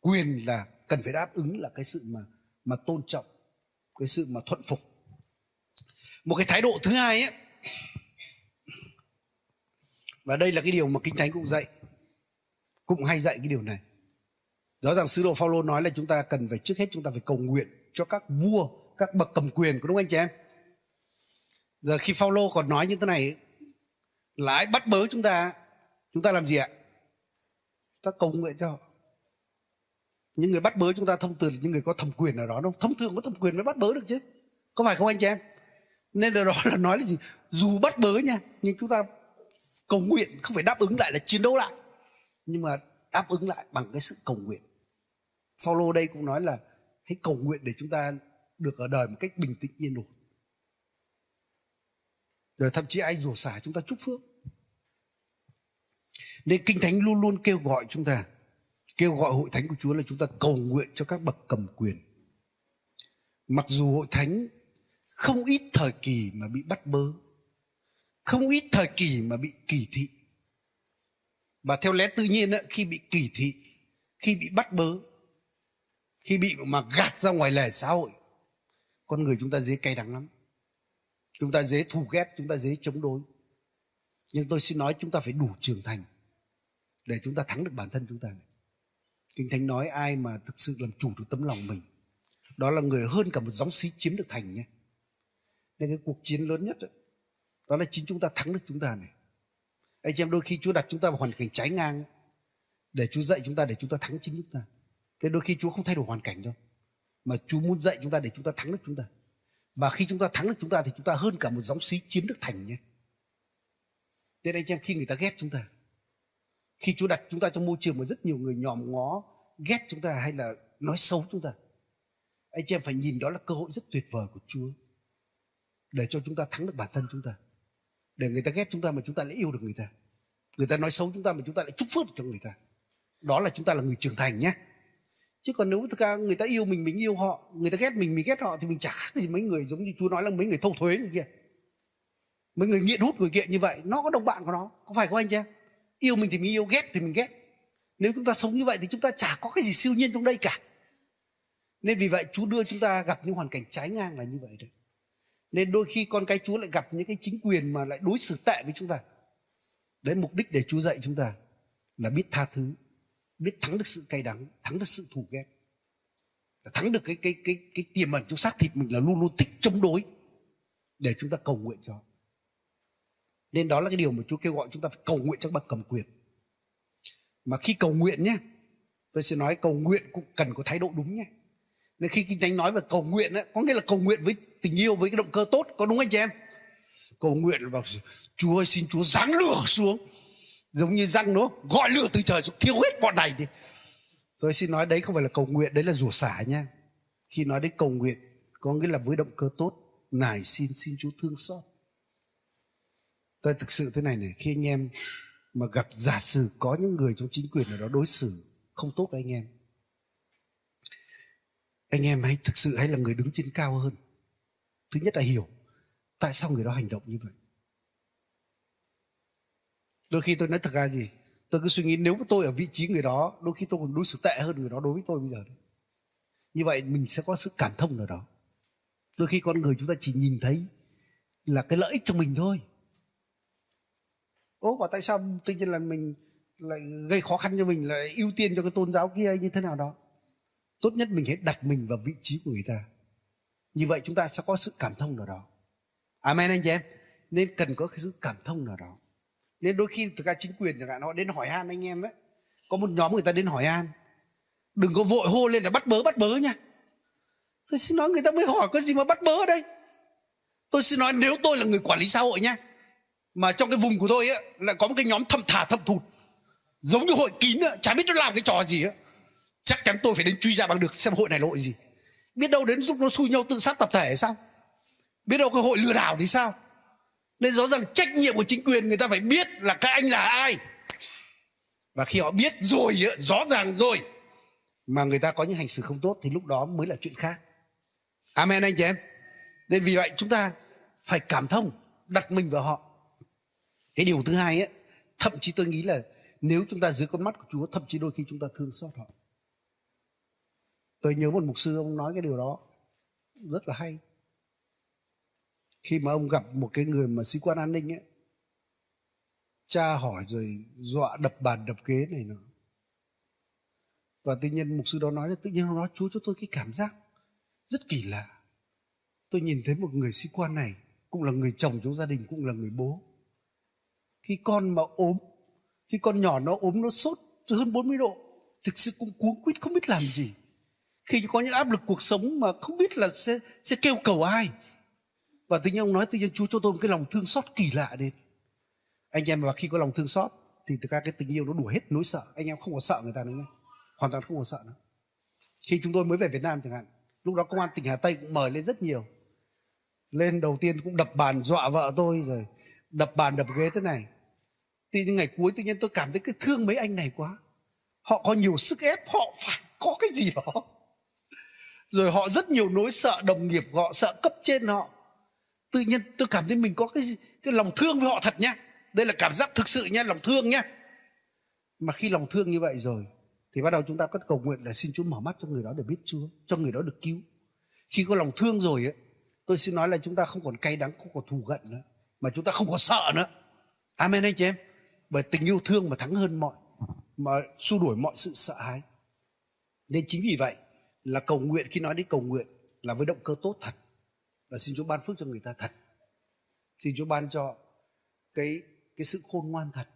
quyền là cần phải đáp ứng là cái sự mà mà tôn trọng cái sự mà thuận phục. Một cái thái độ thứ hai ấy và đây là cái điều mà kinh thánh cũng dạy. Cũng hay dạy cái điều này. Rõ ràng sứ đồ Phaolô nói là chúng ta cần phải, trước hết chúng ta phải cầu nguyện cho các vua, các bậc cầm quyền có đúng anh chị em? Giờ khi Phaolô còn nói như thế này, là ai bắt bớ chúng ta? Chúng ta làm gì ạ? Ta cầu nguyện cho họ. Những người bắt bớ chúng ta thông thường là những người có thẩm quyền ở đó, đúng không? thông thường có thẩm quyền mới bắt bớ được chứ. Có phải không anh chị em? Nên là đó là nói là gì? Dù bắt bớ nha, nhưng chúng ta cầu nguyện không phải đáp ứng lại là chiến đấu lại, nhưng mà đáp ứng lại bằng cái sự cầu nguyện. Paulo đây cũng nói là hãy cầu nguyện để chúng ta được ở đời một cách bình tĩnh, yên ổn. Rồi thậm chí ai rủa xả chúng ta chúc phước. Nên kinh thánh luôn luôn kêu gọi chúng ta, kêu gọi hội thánh của chúa là chúng ta cầu nguyện cho các bậc cầm quyền. Mặc dù hội thánh không ít thời kỳ mà bị bắt bớ. Không ít thời kỳ mà bị kỳ thị. Và theo lẽ tự nhiên ấy, khi bị kỳ thị khi bị bắt bớ khi bị mà gạt ra ngoài lề xã hội con người chúng ta dễ cay đắng lắm. Chúng ta dễ thù ghét chúng ta dễ chống đối. Nhưng tôi xin nói chúng ta phải đủ trưởng thành để chúng ta thắng được bản thân chúng ta này. kinh thánh nói ai mà thực sự làm chủ được tấm lòng mình đó là người hơn cả một gióng xí chiếm được thành nhé nên cái cuộc chiến lớn nhất đó, đó là chính chúng ta thắng được chúng ta này anh chị em đôi khi Chúa đặt chúng ta vào hoàn cảnh trái ngang để Chúa dạy chúng ta để chúng ta thắng chính chúng ta thế đôi khi Chúa không thay đổi hoàn cảnh đâu mà Chúa muốn dạy chúng ta để chúng ta thắng được chúng ta và khi chúng ta thắng được chúng ta thì chúng ta hơn cả một gióng xí chiếm được thành nhé nên anh chị em khi người ta ghét chúng ta khi Chúa đặt chúng ta trong môi trường mà rất nhiều người nhòm ngó ghét chúng ta hay là nói xấu chúng ta anh chị em phải nhìn đó là cơ hội rất tuyệt vời của Chúa để cho chúng ta thắng được bản thân chúng ta. Để người ta ghét chúng ta mà chúng ta lại yêu được người ta. Người ta nói xấu chúng ta mà chúng ta lại chúc phước cho người ta. Đó là chúng ta là người trưởng thành nhé. Chứ còn nếu ra người ta yêu mình mình yêu họ, người ta ghét mình mình ghét họ thì mình chả khác gì mấy người giống như chúa nói là mấy người thâu thuế như kia. Mấy người nghiện hút người nghiện như vậy, nó có đồng bạn của nó, có phải không anh chị em? Yêu mình thì mình yêu, ghét thì mình ghét. Nếu chúng ta sống như vậy thì chúng ta chả có cái gì siêu nhiên trong đây cả. Nên vì vậy Chúa đưa chúng ta gặp những hoàn cảnh trái ngang là như vậy đấy nên đôi khi con cái Chúa lại gặp những cái chính quyền mà lại đối xử tệ với chúng ta. Đấy mục đích để Chúa dạy chúng ta là biết tha thứ biết thắng được sự cay đắng thắng được sự thù ghét. Thắng được cái cái cái cái tiềm ẩn trong xác thịt mình là luôn luôn thích chống đối để chúng ta cầu nguyện cho. Nên đó là cái điều mà Chúa kêu gọi chúng ta phải cầu nguyện cho bậc cầm quyền. Mà khi cầu nguyện nhé tôi sẽ nói cầu nguyện cũng cần có thái độ đúng nhé. Nên khi kinh thánh nói về cầu nguyện ấy, có nghĩa là cầu nguyện với tình yêu với cái động cơ tốt, có đúng anh chị em? Cầu nguyện vào chúa ơi, xin chúa giáng lửa xuống. Giống như răng nó gọi lửa từ trời xuống, thiêu hết bọn này thì tôi xin nói đấy không phải là cầu nguyện, đấy là rủa xả nha. Khi nói đến cầu nguyện, có nghĩa là với động cơ tốt nài xin xin chúa thương xót. Tôi thực sự thế này này, khi anh em mà gặp giả sử có những người trong chính quyền ở đó đối xử không tốt với anh em anh em hãy thực sự hãy là người đứng trên cao hơn thứ nhất là hiểu tại sao người đó hành động như vậy. Đôi khi tôi nói thật ra gì, tôi cứ suy nghĩ nếu tôi ở vị trí người đó, đôi khi tôi còn đối xử tệ hơn người đó đối với tôi bây giờ đấy. Như vậy mình sẽ có sự cảm thông nào đó. Đôi khi con người chúng ta chỉ nhìn thấy là cái lợi ích cho mình thôi. Ố và tại sao tự nhiên là mình lại gây khó khăn cho mình, lại ưu tiên cho cái tôn giáo kia như thế nào đó? Tốt nhất mình hãy đặt mình vào vị trí của người ta như vậy chúng ta sẽ có sự cảm thông nào đó. Amen anh chị em. Nên cần có cái sự cảm thông nào đó. Nên đôi khi thực ra chính quyền chẳng hạn, họ đến hỏi han anh em ấy. Có một nhóm người ta đến hỏi han. Đừng có vội hô lên là bắt bớ bắt bớ nha. Tôi xin nói người ta mới hỏi có gì mà bắt bớ ở đây. Tôi xin nói nếu tôi là người quản lý xã hội nha, mà trong cái vùng của tôi ấy lại có một cái nhóm thâm thả thâm thụt. Giống như hội kín á, chả biết nó làm cái trò gì á. Chắc chắn tôi phải đến truy ra bằng được xem hội này lội gì biết đâu đến lúc nó xui nhau tự sát tập thể hay sao? Biết đâu cơ hội lừa đảo thì sao? Nên rõ ràng trách nhiệm của chính quyền người ta phải biết là các anh là ai. Và khi họ biết rồi rõ ràng rồi, mà người ta có những hành xử không tốt thì lúc đó mới là chuyện khác. Amen anh chị em. Nên vì vậy chúng ta phải cảm thông, đặt mình vào họ. Cái điều thứ hai ấy thậm chí tôi nghĩ là nếu chúng ta dưới con mắt của chúa, thậm chí đôi khi chúng ta thương xót họ tôi nhớ một mục sư ông nói cái điều đó rất là hay. Khi mà ông gặp một cái người mà sĩ quan an ninh ấy cha hỏi rồi dọa đập bàn đập ghế này nọ. Và tự nhiên mục sư đó nói là tự nhiên ông nói chúa cho tôi cái cảm giác rất kỳ lạ. Tôi nhìn thấy một người sĩ quan này, cũng là người chồng trong gia đình, cũng là người bố. Khi con mà ốm, khi con nhỏ nó ốm nó sốt hơn 40 độ, thực sự cũng cuống quýt không biết làm gì khi có những áp lực cuộc sống mà không biết là sẽ sẽ kêu cầu ai. Và tự nhiên ông nói tự nhiên Chúa cho tôi một cái lòng thương xót kỳ lạ đến. Anh em mà khi có lòng thương xót thì thực ra cái tình yêu nó đuổi hết nỗi sợ. Anh em không có sợ người ta nữa nhé. Hoàn toàn không có sợ nữa. Khi chúng tôi mới về Việt Nam chẳng hạn, lúc đó công an tỉnh Hà Tây cũng mời lên rất nhiều. Lên đầu tiên cũng đập bàn dọa vợ tôi rồi, đập bàn đập ghế thế này. Thì những ngày cuối tự nhiên tôi cảm thấy cái thương mấy anh này quá. Họ có nhiều sức ép, họ phải có cái gì đó rồi họ rất nhiều nỗi sợ, đồng nghiệp họ sợ cấp trên họ. Tự nhiên tôi cảm thấy mình có cái cái lòng thương với họ thật nhá. Đây là cảm giác thực sự nhá, lòng thương nhá. Mà khi lòng thương như vậy rồi, thì bắt đầu chúng ta có cầu nguyện là xin Chúa mở mắt cho người đó để biết Chúa, cho người đó được cứu. Khi có lòng thương rồi ấy tôi xin nói là chúng ta không còn cay đắng, không còn thù gận nữa, mà chúng ta không còn sợ nữa. Amen anh chị em. Bởi tình yêu thương mà thắng hơn mọi, mà xua đuổi mọi sự sợ hãi. Nên chính vì vậy là cầu nguyện khi nói đến cầu nguyện là với động cơ tốt thật là xin Chúa ban phước cho người ta thật xin Chúa ban cho cái cái sự khôn ngoan thật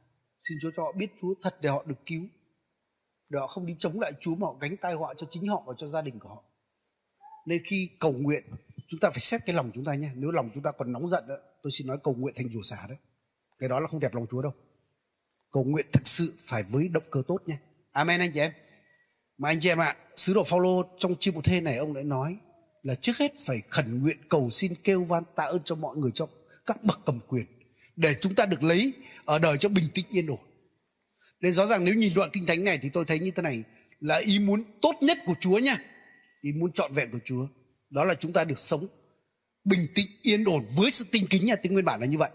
xin Chúa cho họ biết Chúa thật để họ được cứu để họ không đi chống lại Chúa mà họ gánh tai họa cho chính họ và cho gia đình của họ. Nên khi cầu nguyện chúng ta phải xét cái lòng chúng ta nhé. Nếu lòng chúng ta còn nóng giận đó, tôi xin nói cầu nguyện thành rủa xả đấy. Cái đó là không đẹp lòng Chúa đâu. Cầu nguyện thực sự phải với động cơ tốt nhé. Amen anh chị em mà anh chị em ạ à, sứ đồ Phaolô trong chương một thê này ông đã nói là trước hết phải khẩn nguyện cầu xin kêu van tạ ơn cho mọi người trong các bậc cầm quyền để chúng ta được lấy ở đời cho bình tĩnh yên ổn. Nên rõ ràng nếu nhìn đoạn kinh thánh này thì tôi thấy như thế này là ý muốn tốt nhất của Chúa nha. Ý muốn trọn vẹn của Chúa đó là chúng ta được sống bình tĩnh yên ổn với sự tinh kính nhà tiếng nguyên bản là như vậy.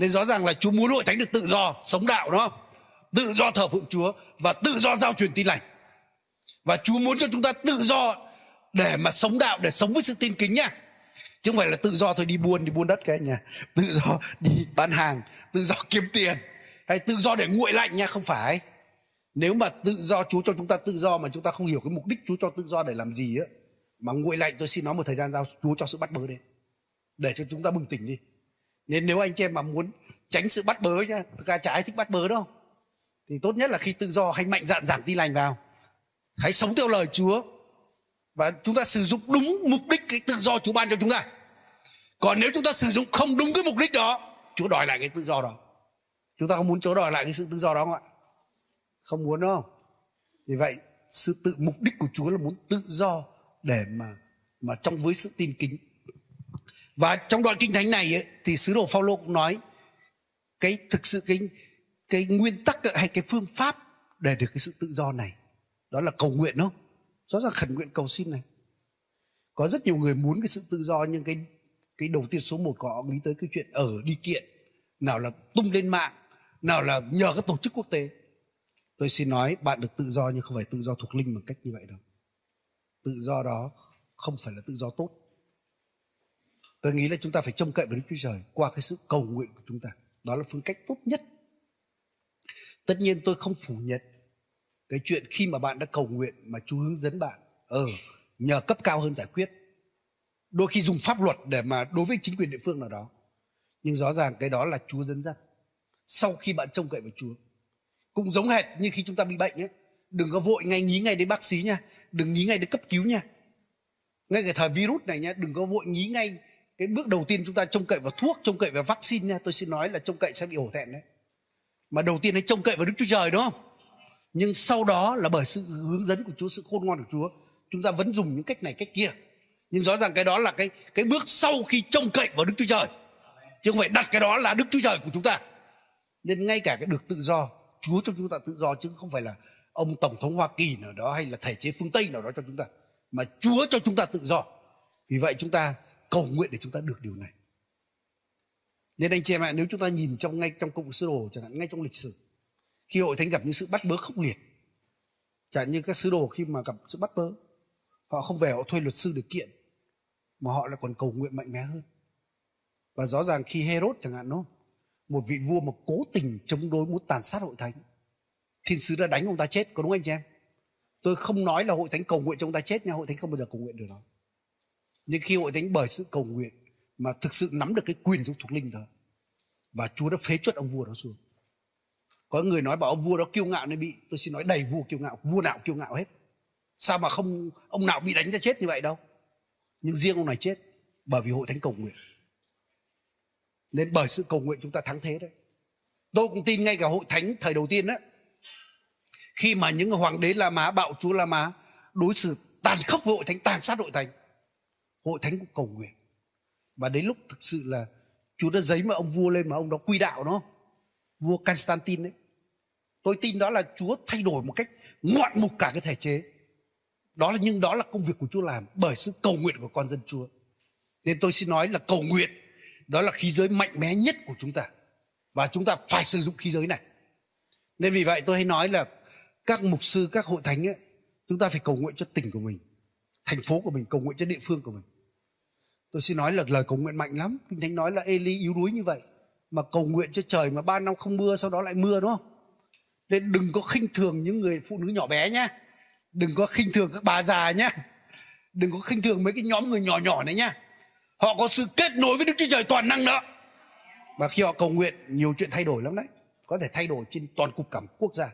Nên rõ ràng là Chúa muốn hội thánh được tự do sống đạo đó, tự do thờ phượng Chúa và tự do giao truyền tin lành và Chúa muốn cho chúng ta tự do để mà sống đạo, để sống với sự tin kính nha. Chứ không phải là tự do thôi, đi buôn đi buôn đất cái nhà. Tự do đi bán hàng, tự do kiếm tiền, hay tự do để nguội lạnh nha, không phải. Nếu mà tự do Chúa cho chúng ta tự do mà chúng ta không hiểu cái mục đích Chúa cho tự do để làm gì á, mà nguội lạnh, tôi xin nói một thời gian giao Chúa cho sự bắt bớ đi để cho chúng ta bừng tỉnh đi. Nên nếu anh chị em mà muốn tránh sự bắt bớ nha thực ra chả ai thích bắt bớ đâu. Thì tốt nhất là khi tự do hãy mạnh dạn giảng tin lành vào hãy sống theo lời Chúa. Và chúng ta sử dụng đúng mục đích cái tự do Chúa ban cho chúng ta. Còn nếu chúng ta sử dụng không đúng cái mục đích đó chúa đòi lại cái tự do đó. Chúng ta không muốn chúa đòi lại cái sự tự do đó không ạ? Không muốn đâu vì vậy sự tự mục đích của chúa là muốn tự do để mà mà trong với sự tin kính. Và trong đoạn kinh thánh này ấy, thì sứ đồ Phaolô cũng nói cái thực sự cái cái nguyên tắc hay cái phương pháp để được cái sự tự do này đó là cầu nguyện không rõ ràng khẩn nguyện cầu xin này. Có rất nhiều người muốn cái sự tự do, nhưng cái cái đầu tiên số một của họ nghĩ tới cái chuyện ở đi kiện. Nào là tung lên mạng, nào là nhờ các tổ chức quốc tế. Tôi xin nói, bạn được tự do nhưng không phải tự do thuộc linh bằng cách như vậy đâu. Tự do đó không phải là tự do tốt. Tôi nghĩ là chúng ta phải trông cậy vào đức chúa trời qua cái sự cầu nguyện của chúng ta. Đó là phương cách tốt nhất. Tất nhiên tôi không phủ nhận cái chuyện khi mà bạn đã cầu nguyện mà chúa hướng dẫn bạn ờ nhờ cấp cao hơn giải quyết. Đôi khi dùng pháp luật để mà đối với chính quyền địa phương nào đó. Nhưng rõ ràng cái đó là chúa dẫn dắt. Sau khi bạn trông cậy vào chúa cũng giống hệt như khi chúng ta bị bệnh ấy đừng có vội ngay nhí ngay đến bác sĩ nha đừng nhí ngay đến cấp cứu nha. Ngay cái thời virus này nha, đừng có vội nhí ngay cái bước đầu tiên chúng ta trông cậy vào thuốc trông cậy vào vaccine nha. Tôi xin nói là trông cậy sẽ bị hổ thẹn đấy. Mà đầu tiên hãy trông cậy vào đức chúa trời đúng không? Nhưng sau đó là bởi sự hướng dẫn của chúa, sự khôn ngoan của chúa, chúng ta vẫn dùng những cách này, cách kia. Nhưng rõ ràng cái đó là cái cái bước sau khi trông cậy vào đức chúa trời. Chứ không phải đặt cái đó là đức chúa trời của chúng ta. Nên ngay cả cái được tự do, chúa cho chúng ta tự do chứ không phải là ông tổng thống hoa kỳ nào đó hay là thể chế phương tây nào đó cho chúng ta. Mà chúa cho chúng ta tự do. Vì vậy chúng ta cầu nguyện để chúng ta được điều này. Nên anh chị em ạ, nếu chúng ta nhìn trong ngay trong công vụ sứ đồ chẳng hạn, ngay trong lịch sử khi hội thánh gặp những sự bắt bớ khốc liệt, chẳng như các sứ đồ khi mà gặp sự bắt bớ, họ không về họ thuê luật sư để kiện, mà họ lại còn cầu nguyện mạnh mẽ hơn. Và rõ ràng khi Herod chẳng hạn, đúng không? Một vị vua mà cố tình chống đối muốn tàn sát hội thánh thiên sứ đã đánh ông ta chết, có đúng anh chị em? Tôi không nói là hội thánh cầu nguyện cho ông ta chết nha, hội thánh không bao giờ cầu nguyện được đó nhưng khi hội thánh bởi sự cầu nguyện mà thực sự nắm được cái quyền trong thuộc linh đó, và Chúa đã phế chuất ông vua đó xuống có người nói bảo ông vua đó kiêu ngạo nên bị, tôi xin nói đầy vua kiêu ngạo, vua nào kiêu ngạo hết. Sao mà không, ông nào bị đánh ra chết như vậy đâu. Nhưng riêng ông này chết, bởi vì hội thánh cầu nguyện. Nên bởi sự cầu nguyện chúng ta thắng thế đấy. Tôi cũng tin ngay cả hội thánh thời đầu tiên đó khi mà những hoàng đế La Mã, bạo chúa La Mã đối xử tàn khốc với hội thánh, tàn sát hội thánh hội thánh cũng cầu nguyện. Và đến lúc thực sự là Chúa đã giấy mà ông vua lên mà ông đó quy đạo nó vua Constantine đấy tôi tin đó là Chúa thay đổi một cách ngoạn mục cả cái thể chế. Đó là, nhưng đó là công việc của Chúa làm bởi sự cầu nguyện của con dân Chúa. Nên tôi xin nói là cầu nguyện, đó là khí giới mạnh mẽ nhất của chúng ta. Và chúng ta phải sử dụng khí giới này. Nên vì vậy tôi hay nói là các mục sư, các hội thánh ấy, chúng ta phải cầu nguyện cho tỉnh của mình, thành phố của mình, cầu nguyện cho địa phương của mình. Tôi xin nói là lời cầu nguyện mạnh lắm. Kinh thánh nói là Eli yếu đuối như vậy mà cầu nguyện cho trời mà ba năm không mưa sau đó lại mưa đúng không? Nên đừng có khinh thường những người phụ nữ nhỏ bé nhé, đừng có khinh thường các bà già nhé, đừng có khinh thường mấy cái nhóm người nhỏ nhỏ này nhé, họ có sự kết nối với đức chúa trời toàn năng đó. Và khi họ cầu nguyện nhiều chuyện thay đổi lắm đấy. Có thể thay đổi trên toàn cục cả một quốc gia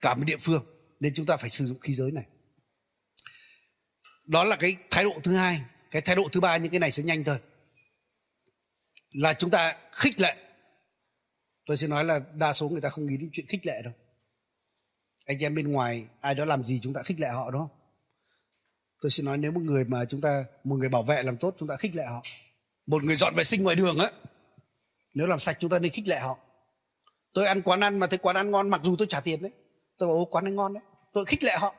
cả một địa phương. Nên chúng ta phải sử dụng khí giới này. Đó là cái thái độ thứ hai. Cái thái độ thứ ba những cái này sẽ nhanh thôi. Là chúng ta khích lệ tôi sẽ nói là đa số người ta không nghĩ đến chuyện khích lệ đâu. Anh em bên ngoài, ai đó làm gì chúng ta khích lệ họ, đúng không? Tôi sẽ nói nếu một người mà chúng ta, một người bảo vệ làm tốt, chúng ta khích lệ họ. Một người dọn vệ sinh ngoài đường á, nếu làm sạch chúng ta nên khích lệ họ. Tôi ăn quán ăn mà thấy quán ăn ngon, mặc dù tôi trả tiền đấy. Tôi bảo ô quán ăn ngon đấy. Tôi khích lệ họ.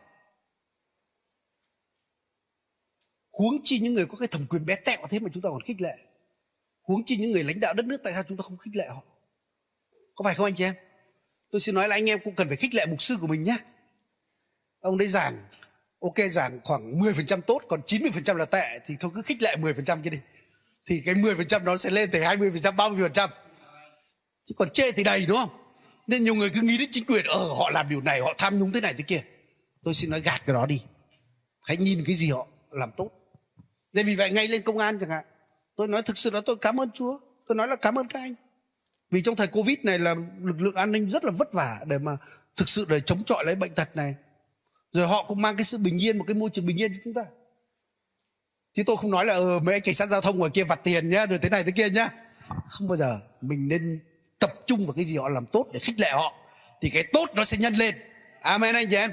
Huống chi những người có cái thẩm quyền bé tẹo thế mà chúng ta còn khích lệ. Huống chi những người lãnh đạo đất nước, tại sao chúng ta không khích lệ họ? Có phải không anh chị em? Tôi xin nói là anh em cũng cần phải khích lệ mục sư của mình nhé. Ông đấy giảng ok giảng khoảng 10% tốt còn 90% là tệ thì thôi cứ khích lệ 10% kia đi. Thì cái 10% nó sẽ lên từ 20% 30% chứ còn chê thì đầy đúng không? Nên nhiều người cứ nghĩ đến chính quyền ở ờ, họ làm điều này họ tham nhũng thế này thế kia. Tôi xin nói gạt cái đó đi. Hãy nhìn cái gì họ làm tốt. Nên vì vậy ngay lên công an chẳng hạn. Tôi nói thực sự là tôi cảm ơn chúa. Tôi nói là cảm ơn các anh vì trong thời covid này là lực lượng an ninh rất là vất vả để mà thực sự để chống chọi lấy bệnh tật này. Rồi họ cũng mang cái sự bình yên, một cái môi trường bình yên cho chúng ta. Chứ tôi không nói là ờ mấy anh cảnh sát giao thông ngoài kia vặt tiền nhá, rồi thế này thế kia nhá. Không bao giờ. Mình nên tập trung vào cái gì họ làm tốt để khích lệ họ, thì cái tốt nó sẽ nhân lên. Amen anh chị em.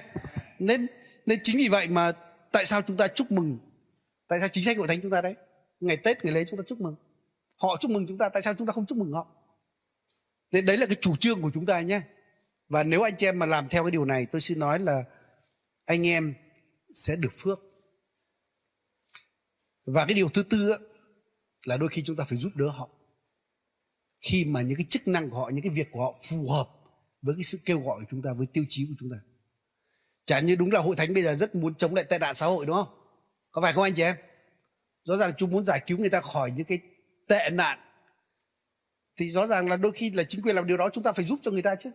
Nên nên chính vì vậy mà tại sao chúng ta chúc mừng? Tại sao chính sách hội thánh chúng ta đấy? Ngày tết, ngày lễ chúng ta chúc mừng. Họ chúc mừng chúng ta, tại sao chúng ta không chúc mừng họ? Nên đấy là cái chủ trương của chúng ta nhé. Và nếu anh chị em mà làm theo cái điều này, tôi xin nói là anh em sẽ được phước. Và cái điều thứ tư là đôi khi chúng ta phải giúp đỡ họ. Khi mà những cái chức năng của họ, những cái việc của họ phù hợp với cái sự kêu gọi của chúng ta, với tiêu chí của chúng ta. Chả như đúng là hội thánh bây giờ rất muốn chống lại tệ nạn xã hội, đúng không? Có phải không anh chị em? Rõ ràng chúng muốn giải cứu người ta khỏi những cái tệ nạn thì rõ ràng là đôi khi là chính quyền làm điều đó chúng ta phải giúp cho người ta chứ.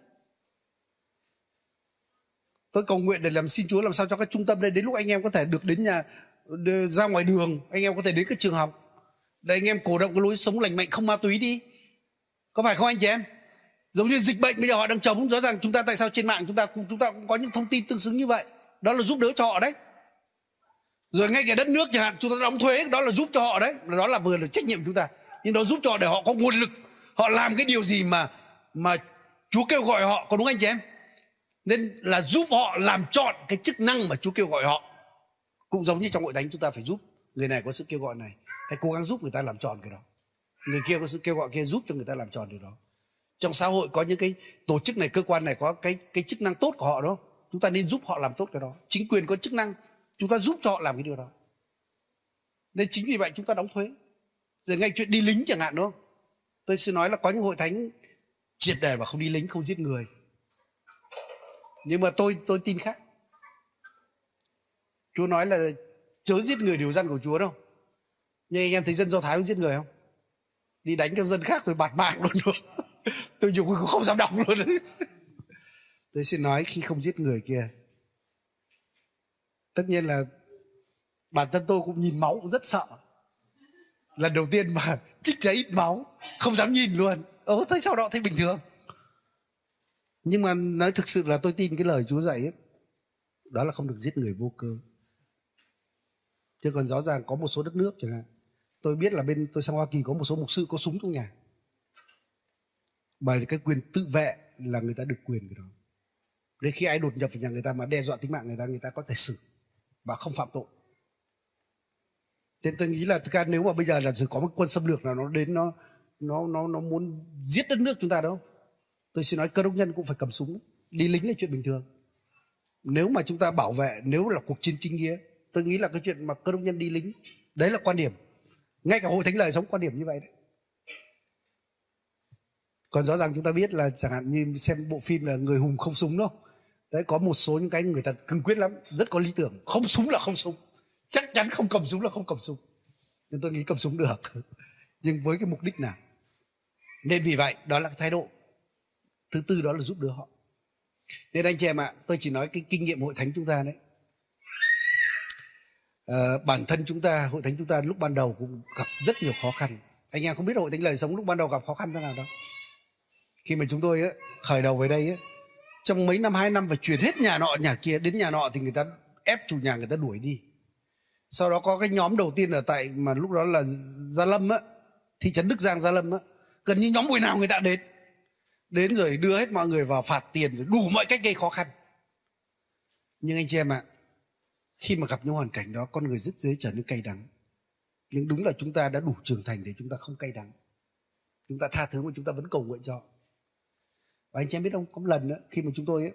Tôi cầu nguyện để làm xin Chúa làm sao cho các trung tâm đây, đến lúc anh em có thể được đến nhà ra ngoài đường, anh em có thể đến các trường học. Để anh em cổ động cái lối sống lành mạnh không ma túy đi. Có phải không anh chị em? Giống như dịch bệnh bây giờ họ đang chống, rõ ràng chúng ta tại sao trên mạng chúng ta cũng, chúng ta cũng có những thông tin tương xứng như vậy. Đó là giúp đỡ cho họ đấy. Rồi ngay cả đất nước chẳng hạn, chúng ta đóng thuế, đó là giúp cho họ đấy. Đó là vừa là trách nhiệm chúng ta. Nhưng đó giúp cho họ để họ có nguồn lực họ làm cái điều gì mà mà Chúa kêu gọi họ, có đúng anh chị em? Nên là giúp họ làm chọn cái chức năng mà Chúa kêu gọi họ. Cũng giống như trong hội thánh chúng ta phải giúp. Người này có sự kêu gọi này. Hãy cố gắng giúp người ta làm tròn cái đó. Người kia có sự kêu gọi kia giúp cho người ta làm tròn điều đó. Trong xã hội có những cái tổ chức này, cơ quan này có cái cái chức năng tốt của họ đó. Chúng ta nên giúp họ làm tốt cái đó. Chính quyền có chức năng. Chúng ta giúp cho họ làm cái điều đó. Nên chính vì vậy chúng ta đóng thuế. Rồi ngay chuyện đi lính chẳng hạn, đúng không? Tôi xin nói là có những hội thánh triệt đề và không đi lính, không giết người. Nhưng mà tôi tôi tin khác. Chúa nói là chớ giết người điều dân của chúa đâu. Nhưng anh em thấy dân do thái có giết người không? Đi đánh các dân khác rồi bạt mạng luôn rồi <laughs> tôi nhiều cũng không dám đọc luôn. Đấy <laughs> tôi xin nói khi không giết người kia, tất nhiên là bản thân tôi cũng nhìn máu cũng rất sợ. Lần đầu tiên mà trích ra ít máu, không dám nhìn luôn. Ồ thấy sau đó thấy bình thường? Nhưng mà nói thực sự là tôi tin cái lời chúa dạy ấy, đó là không được giết người vô cơ chứ còn rõ ràng có một số đất nước chẳng hạn, tôi biết là bên tôi sang hoa kỳ có một số mục sư có súng trong nhà. Bởi cái quyền tự vệ là người ta được quyền cái đó đến khi ai đột nhập vào nhà người ta mà đe dọa tính mạng người ta người ta có thể xử và không phạm tội nên tôi nghĩ là thực ra nếu mà bây giờ là có một quân xâm lược nào nó đến nó nó nó nó muốn giết đất nước chúng ta đâu. Tôi xin nói cơ đốc nhân cũng phải cầm súng, đi lính là chuyện bình thường. Nếu mà chúng ta bảo vệ, nếu là cuộc chiến chính nghĩa, tôi nghĩ là cái chuyện mà cơ đốc nhân đi lính, đấy là quan điểm. Ngay cả hội thánh lời sống quan điểm như vậy đấy. Còn rõ ràng chúng ta biết là chẳng hạn như xem bộ phim là người hùng không súng đâu đấy, có một số những cái người ta cương quyết lắm, rất có lý tưởng. Không súng là không súng chắc chắn không cầm súng là không cầm súng. Nhưng tôi nghĩ cầm súng được. Nhưng với cái mục đích nào? Nên vì vậy đó là cái thái độ. Thứ tư đó là giúp đỡ họ. Nên anh chị em ạ tôi chỉ nói cái kinh nghiệm hội thánh chúng ta đấy. À, bản thân chúng ta hội thánh chúng ta lúc ban đầu cũng gặp rất nhiều khó khăn. Anh em không biết hội thánh lời sống lúc ban đầu gặp khó khăn thế nào đâu. Khi mà chúng tôi ấy, khởi đầu về đây ấy, trong mấy năm hai năm phải chuyển hết nhà nọ nhà kia đến nhà nọ thì người ta ép chủ nhà người ta đuổi đi sau đó có cái nhóm đầu tiên ở tại mà lúc đó là gia lâm á thị trấn đức giang gia lâm á. Gần như nhóm buổi nào người ta đến. Đến rồi đưa hết mọi người vào phạt tiền rồi đủ mọi cách gây khó khăn. Nhưng anh chị em ạ khi mà gặp những hoàn cảnh đó con người rất dễ trở nên cay đắng. Nhưng đúng là chúng ta đã đủ trưởng thành để chúng ta không cay đắng. Chúng ta tha thứ mà chúng ta vẫn cầu nguyện cho. Và anh chị em biết không có một lần đó khi mà chúng tôi ấy,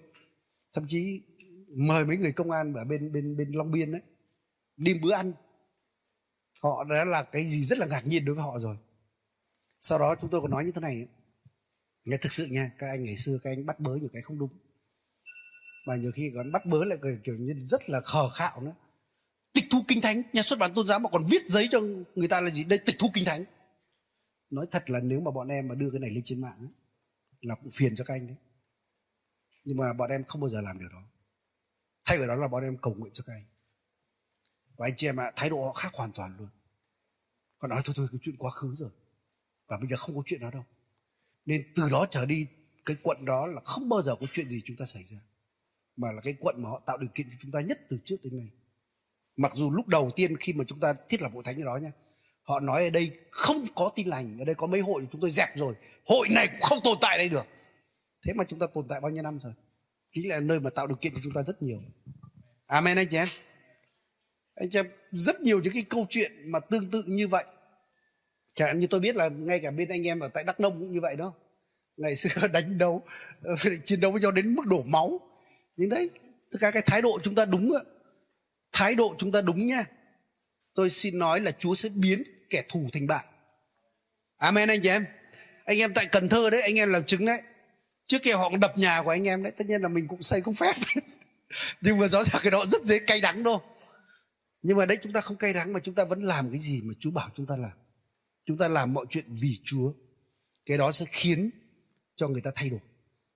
thậm chí mời mấy người công an ở bên bên bên long biên ấy đi bữa ăn. Họ đã là cái gì rất là ngạc nhiên đối với họ rồi. Sau đó chúng tôi có nói như thế này. Nghe thực sự nha các anh ngày xưa các anh bắt bớ nhiều cái không đúng. Mà nhiều khi còn bắt bớ lại kiểu như rất là khờ khạo nữa. Tịch thu kinh thánh nhà xuất bản tôn giáo mà còn viết giấy cho người ta là gì? Đây tịch thu kinh thánh. Nói thật là nếu mà bọn em mà đưa cái này lên trên mạng ấy, là cũng phiền cho các anh đấy. Nhưng mà bọn em không bao giờ làm điều đó. Thay vào đó là bọn em cầu nguyện cho các anh và anh chị em ạ, thái độ họ khác hoàn toàn luôn. Họ nói, thôi thôi, cái chuyện quá khứ rồi. Và bây giờ không có chuyện đó đâu. Nên từ đó trở đi, cái quận đó là không bao giờ có chuyện gì chúng ta xảy ra. Mà là cái quận mà họ tạo điều kiện cho chúng ta nhất từ trước đến nay. Mặc dù lúc đầu tiên khi mà chúng ta thiết lập hội thánh ở đó nha họ nói ở đây không có tin lành, ở đây có mấy hội chúng tôi dẹp rồi. Hội này cũng không tồn tại đây được. Thế mà chúng ta tồn tại bao nhiêu năm rồi? Chính là nơi mà tạo điều kiện cho chúng ta rất nhiều. Amen anh chị em anh em, rất nhiều những cái câu chuyện mà tương tự như vậy. Chẳng hạn như tôi biết là ngay cả bên anh em ở tại đắk nông cũng như vậy đó. Ngày xưa <laughs> đánh đấu, <laughs> chiến đấu với nhau đến mức đổ máu. Nhưng đấy, tất cả cái thái độ chúng ta đúng ạ. Thái độ chúng ta đúng nha. Tôi xin nói là chúa sẽ biến kẻ thù thành bạn. Amen anh chị em. Anh em tại cần thơ đấy, anh em làm chứng đấy. Trước kia họ đập nhà của anh em đấy. Tất nhiên là mình cũng xây không phép. <laughs> Nhưng mà rõ ràng cái đó rất dễ cay đắng đâu nhưng mà đấy chúng ta không cay đắng mà chúng ta vẫn làm cái gì mà chúa bảo chúng ta làm. Chúng ta làm mọi chuyện vì chúa. Cái đó sẽ khiến cho người ta thay đổi.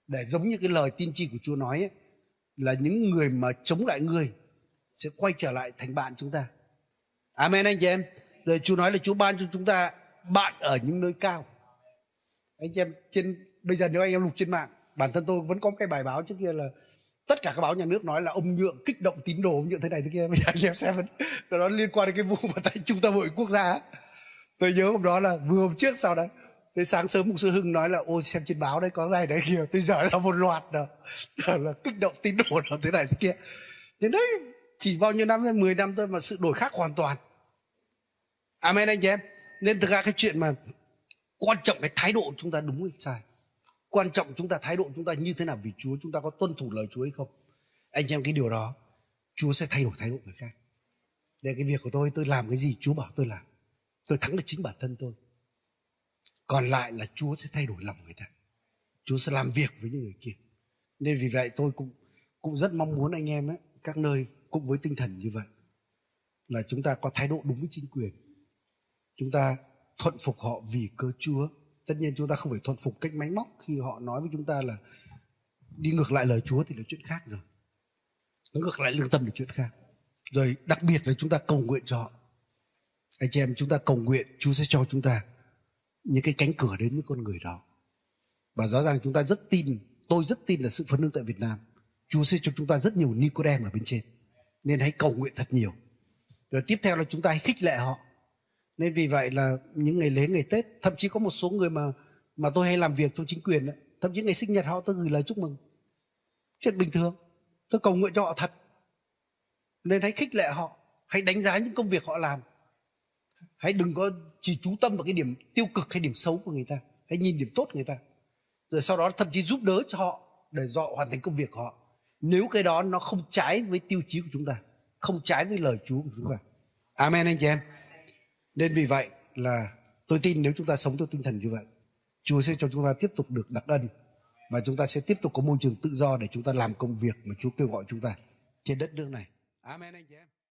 Để giống như cái lời tiên tri của chúa nói ấy, là những người mà chống lại người sẽ quay trở lại thành bạn chúng ta. Amen anh chị em. Rồi chúa nói là chúa ban cho chúng ta bạn ở những nơi cao. Anh chị em trên bây giờ nếu anh em lục trên mạng bản thân tôi vẫn có cái bài báo trước kia là tất cả các báo nhà nước nói là ông nhượng kích động tín đồ, ông nhượng thế này thế kia. Bây giờ anh em xem <laughs> nó liên quan đến cái vụ mà tại trung tâm hội quốc gia tôi nhớ hôm đó là vừa hôm trước sau đấy Thế sáng sớm mục sư Hưng nói là, ôi, xem trên báo đấy, có này đấy kia. Tôi giờ là một loạt đó <laughs> là kích động tín đồ đó thế này thế kia. Thế đấy, chỉ bao nhiêu năm 10 năm thôi mà sự đổi khác hoàn toàn. Amen anh chị em. Nên thực ra cái chuyện mà quan trọng cái thái độ chúng ta đúng hay sai? Quan trọng chúng ta thái độ chúng ta như thế nào vì Chúa chúng ta có tuân thủ lời Chúa hay không? Anh em cái điều đó Chúa sẽ thay đổi thái độ người khác. Để cái việc của tôi tôi làm cái gì Chúa bảo tôi làm. Tôi thắng được chính bản thân tôi. Còn lại là Chúa sẽ thay đổi lòng người ta. Chúa sẽ làm việc với những người kia. Nên vì vậy tôi cũng cũng rất mong muốn anh em ấy, các nơi cũng với tinh thần như vậy là chúng ta có thái độ đúng với chính quyền. Chúng ta thuận phục họ vì Cơ Chúa tất nhiên chúng ta không phải thuận phục cách máy móc. Khi họ nói với chúng ta là đi ngược lại lời Chúa thì là chuyện khác rồi. Nó ngược lại lương tâm là chuyện khác. Rồi đặc biệt là chúng ta cầu nguyện cho họ. Anh chị em, chúng ta cầu nguyện, Chúa sẽ cho chúng ta những cái cánh cửa đến với con người đó. Và rõ ràng chúng ta rất tin, tôi rất tin là sự phấn hưng tại Việt Nam. Chúa sẽ cho chúng ta rất nhiều Nicodem ở bên trên. Nên hãy cầu nguyện thật nhiều. Rồi tiếp theo là chúng ta hãy khích lệ họ nên vì vậy là những ngày lễ ngày Tết thậm chí có một số người mà mà tôi hay làm việc trong chính quyền đấy, thậm chí ngày sinh nhật họ tôi gửi lời chúc mừng. Chuyện bình thường. Tôi cầu nguyện cho họ thật. Nên hãy khích lệ họ. Hãy đánh giá những công việc họ làm. Hãy đừng có chỉ chú tâm vào cái điểm tiêu cực hay điểm xấu của người ta. Hãy nhìn điểm tốt của người ta. Rồi sau đó thậm chí giúp đỡ cho họ để họ hoàn thành công việc của họ. Nếu cái đó nó không trái với tiêu chí của chúng ta không trái với lời Chúa của chúng ta. Amen anh chị em nên vì vậy là tôi tin nếu chúng ta sống theo tinh thần như vậy, Chúa sẽ cho chúng ta tiếp tục được đặc ân và chúng ta sẽ tiếp tục có môi trường tự do để chúng ta làm công việc mà Chúa kêu gọi chúng ta trên đất nước này. Amen anh chị em.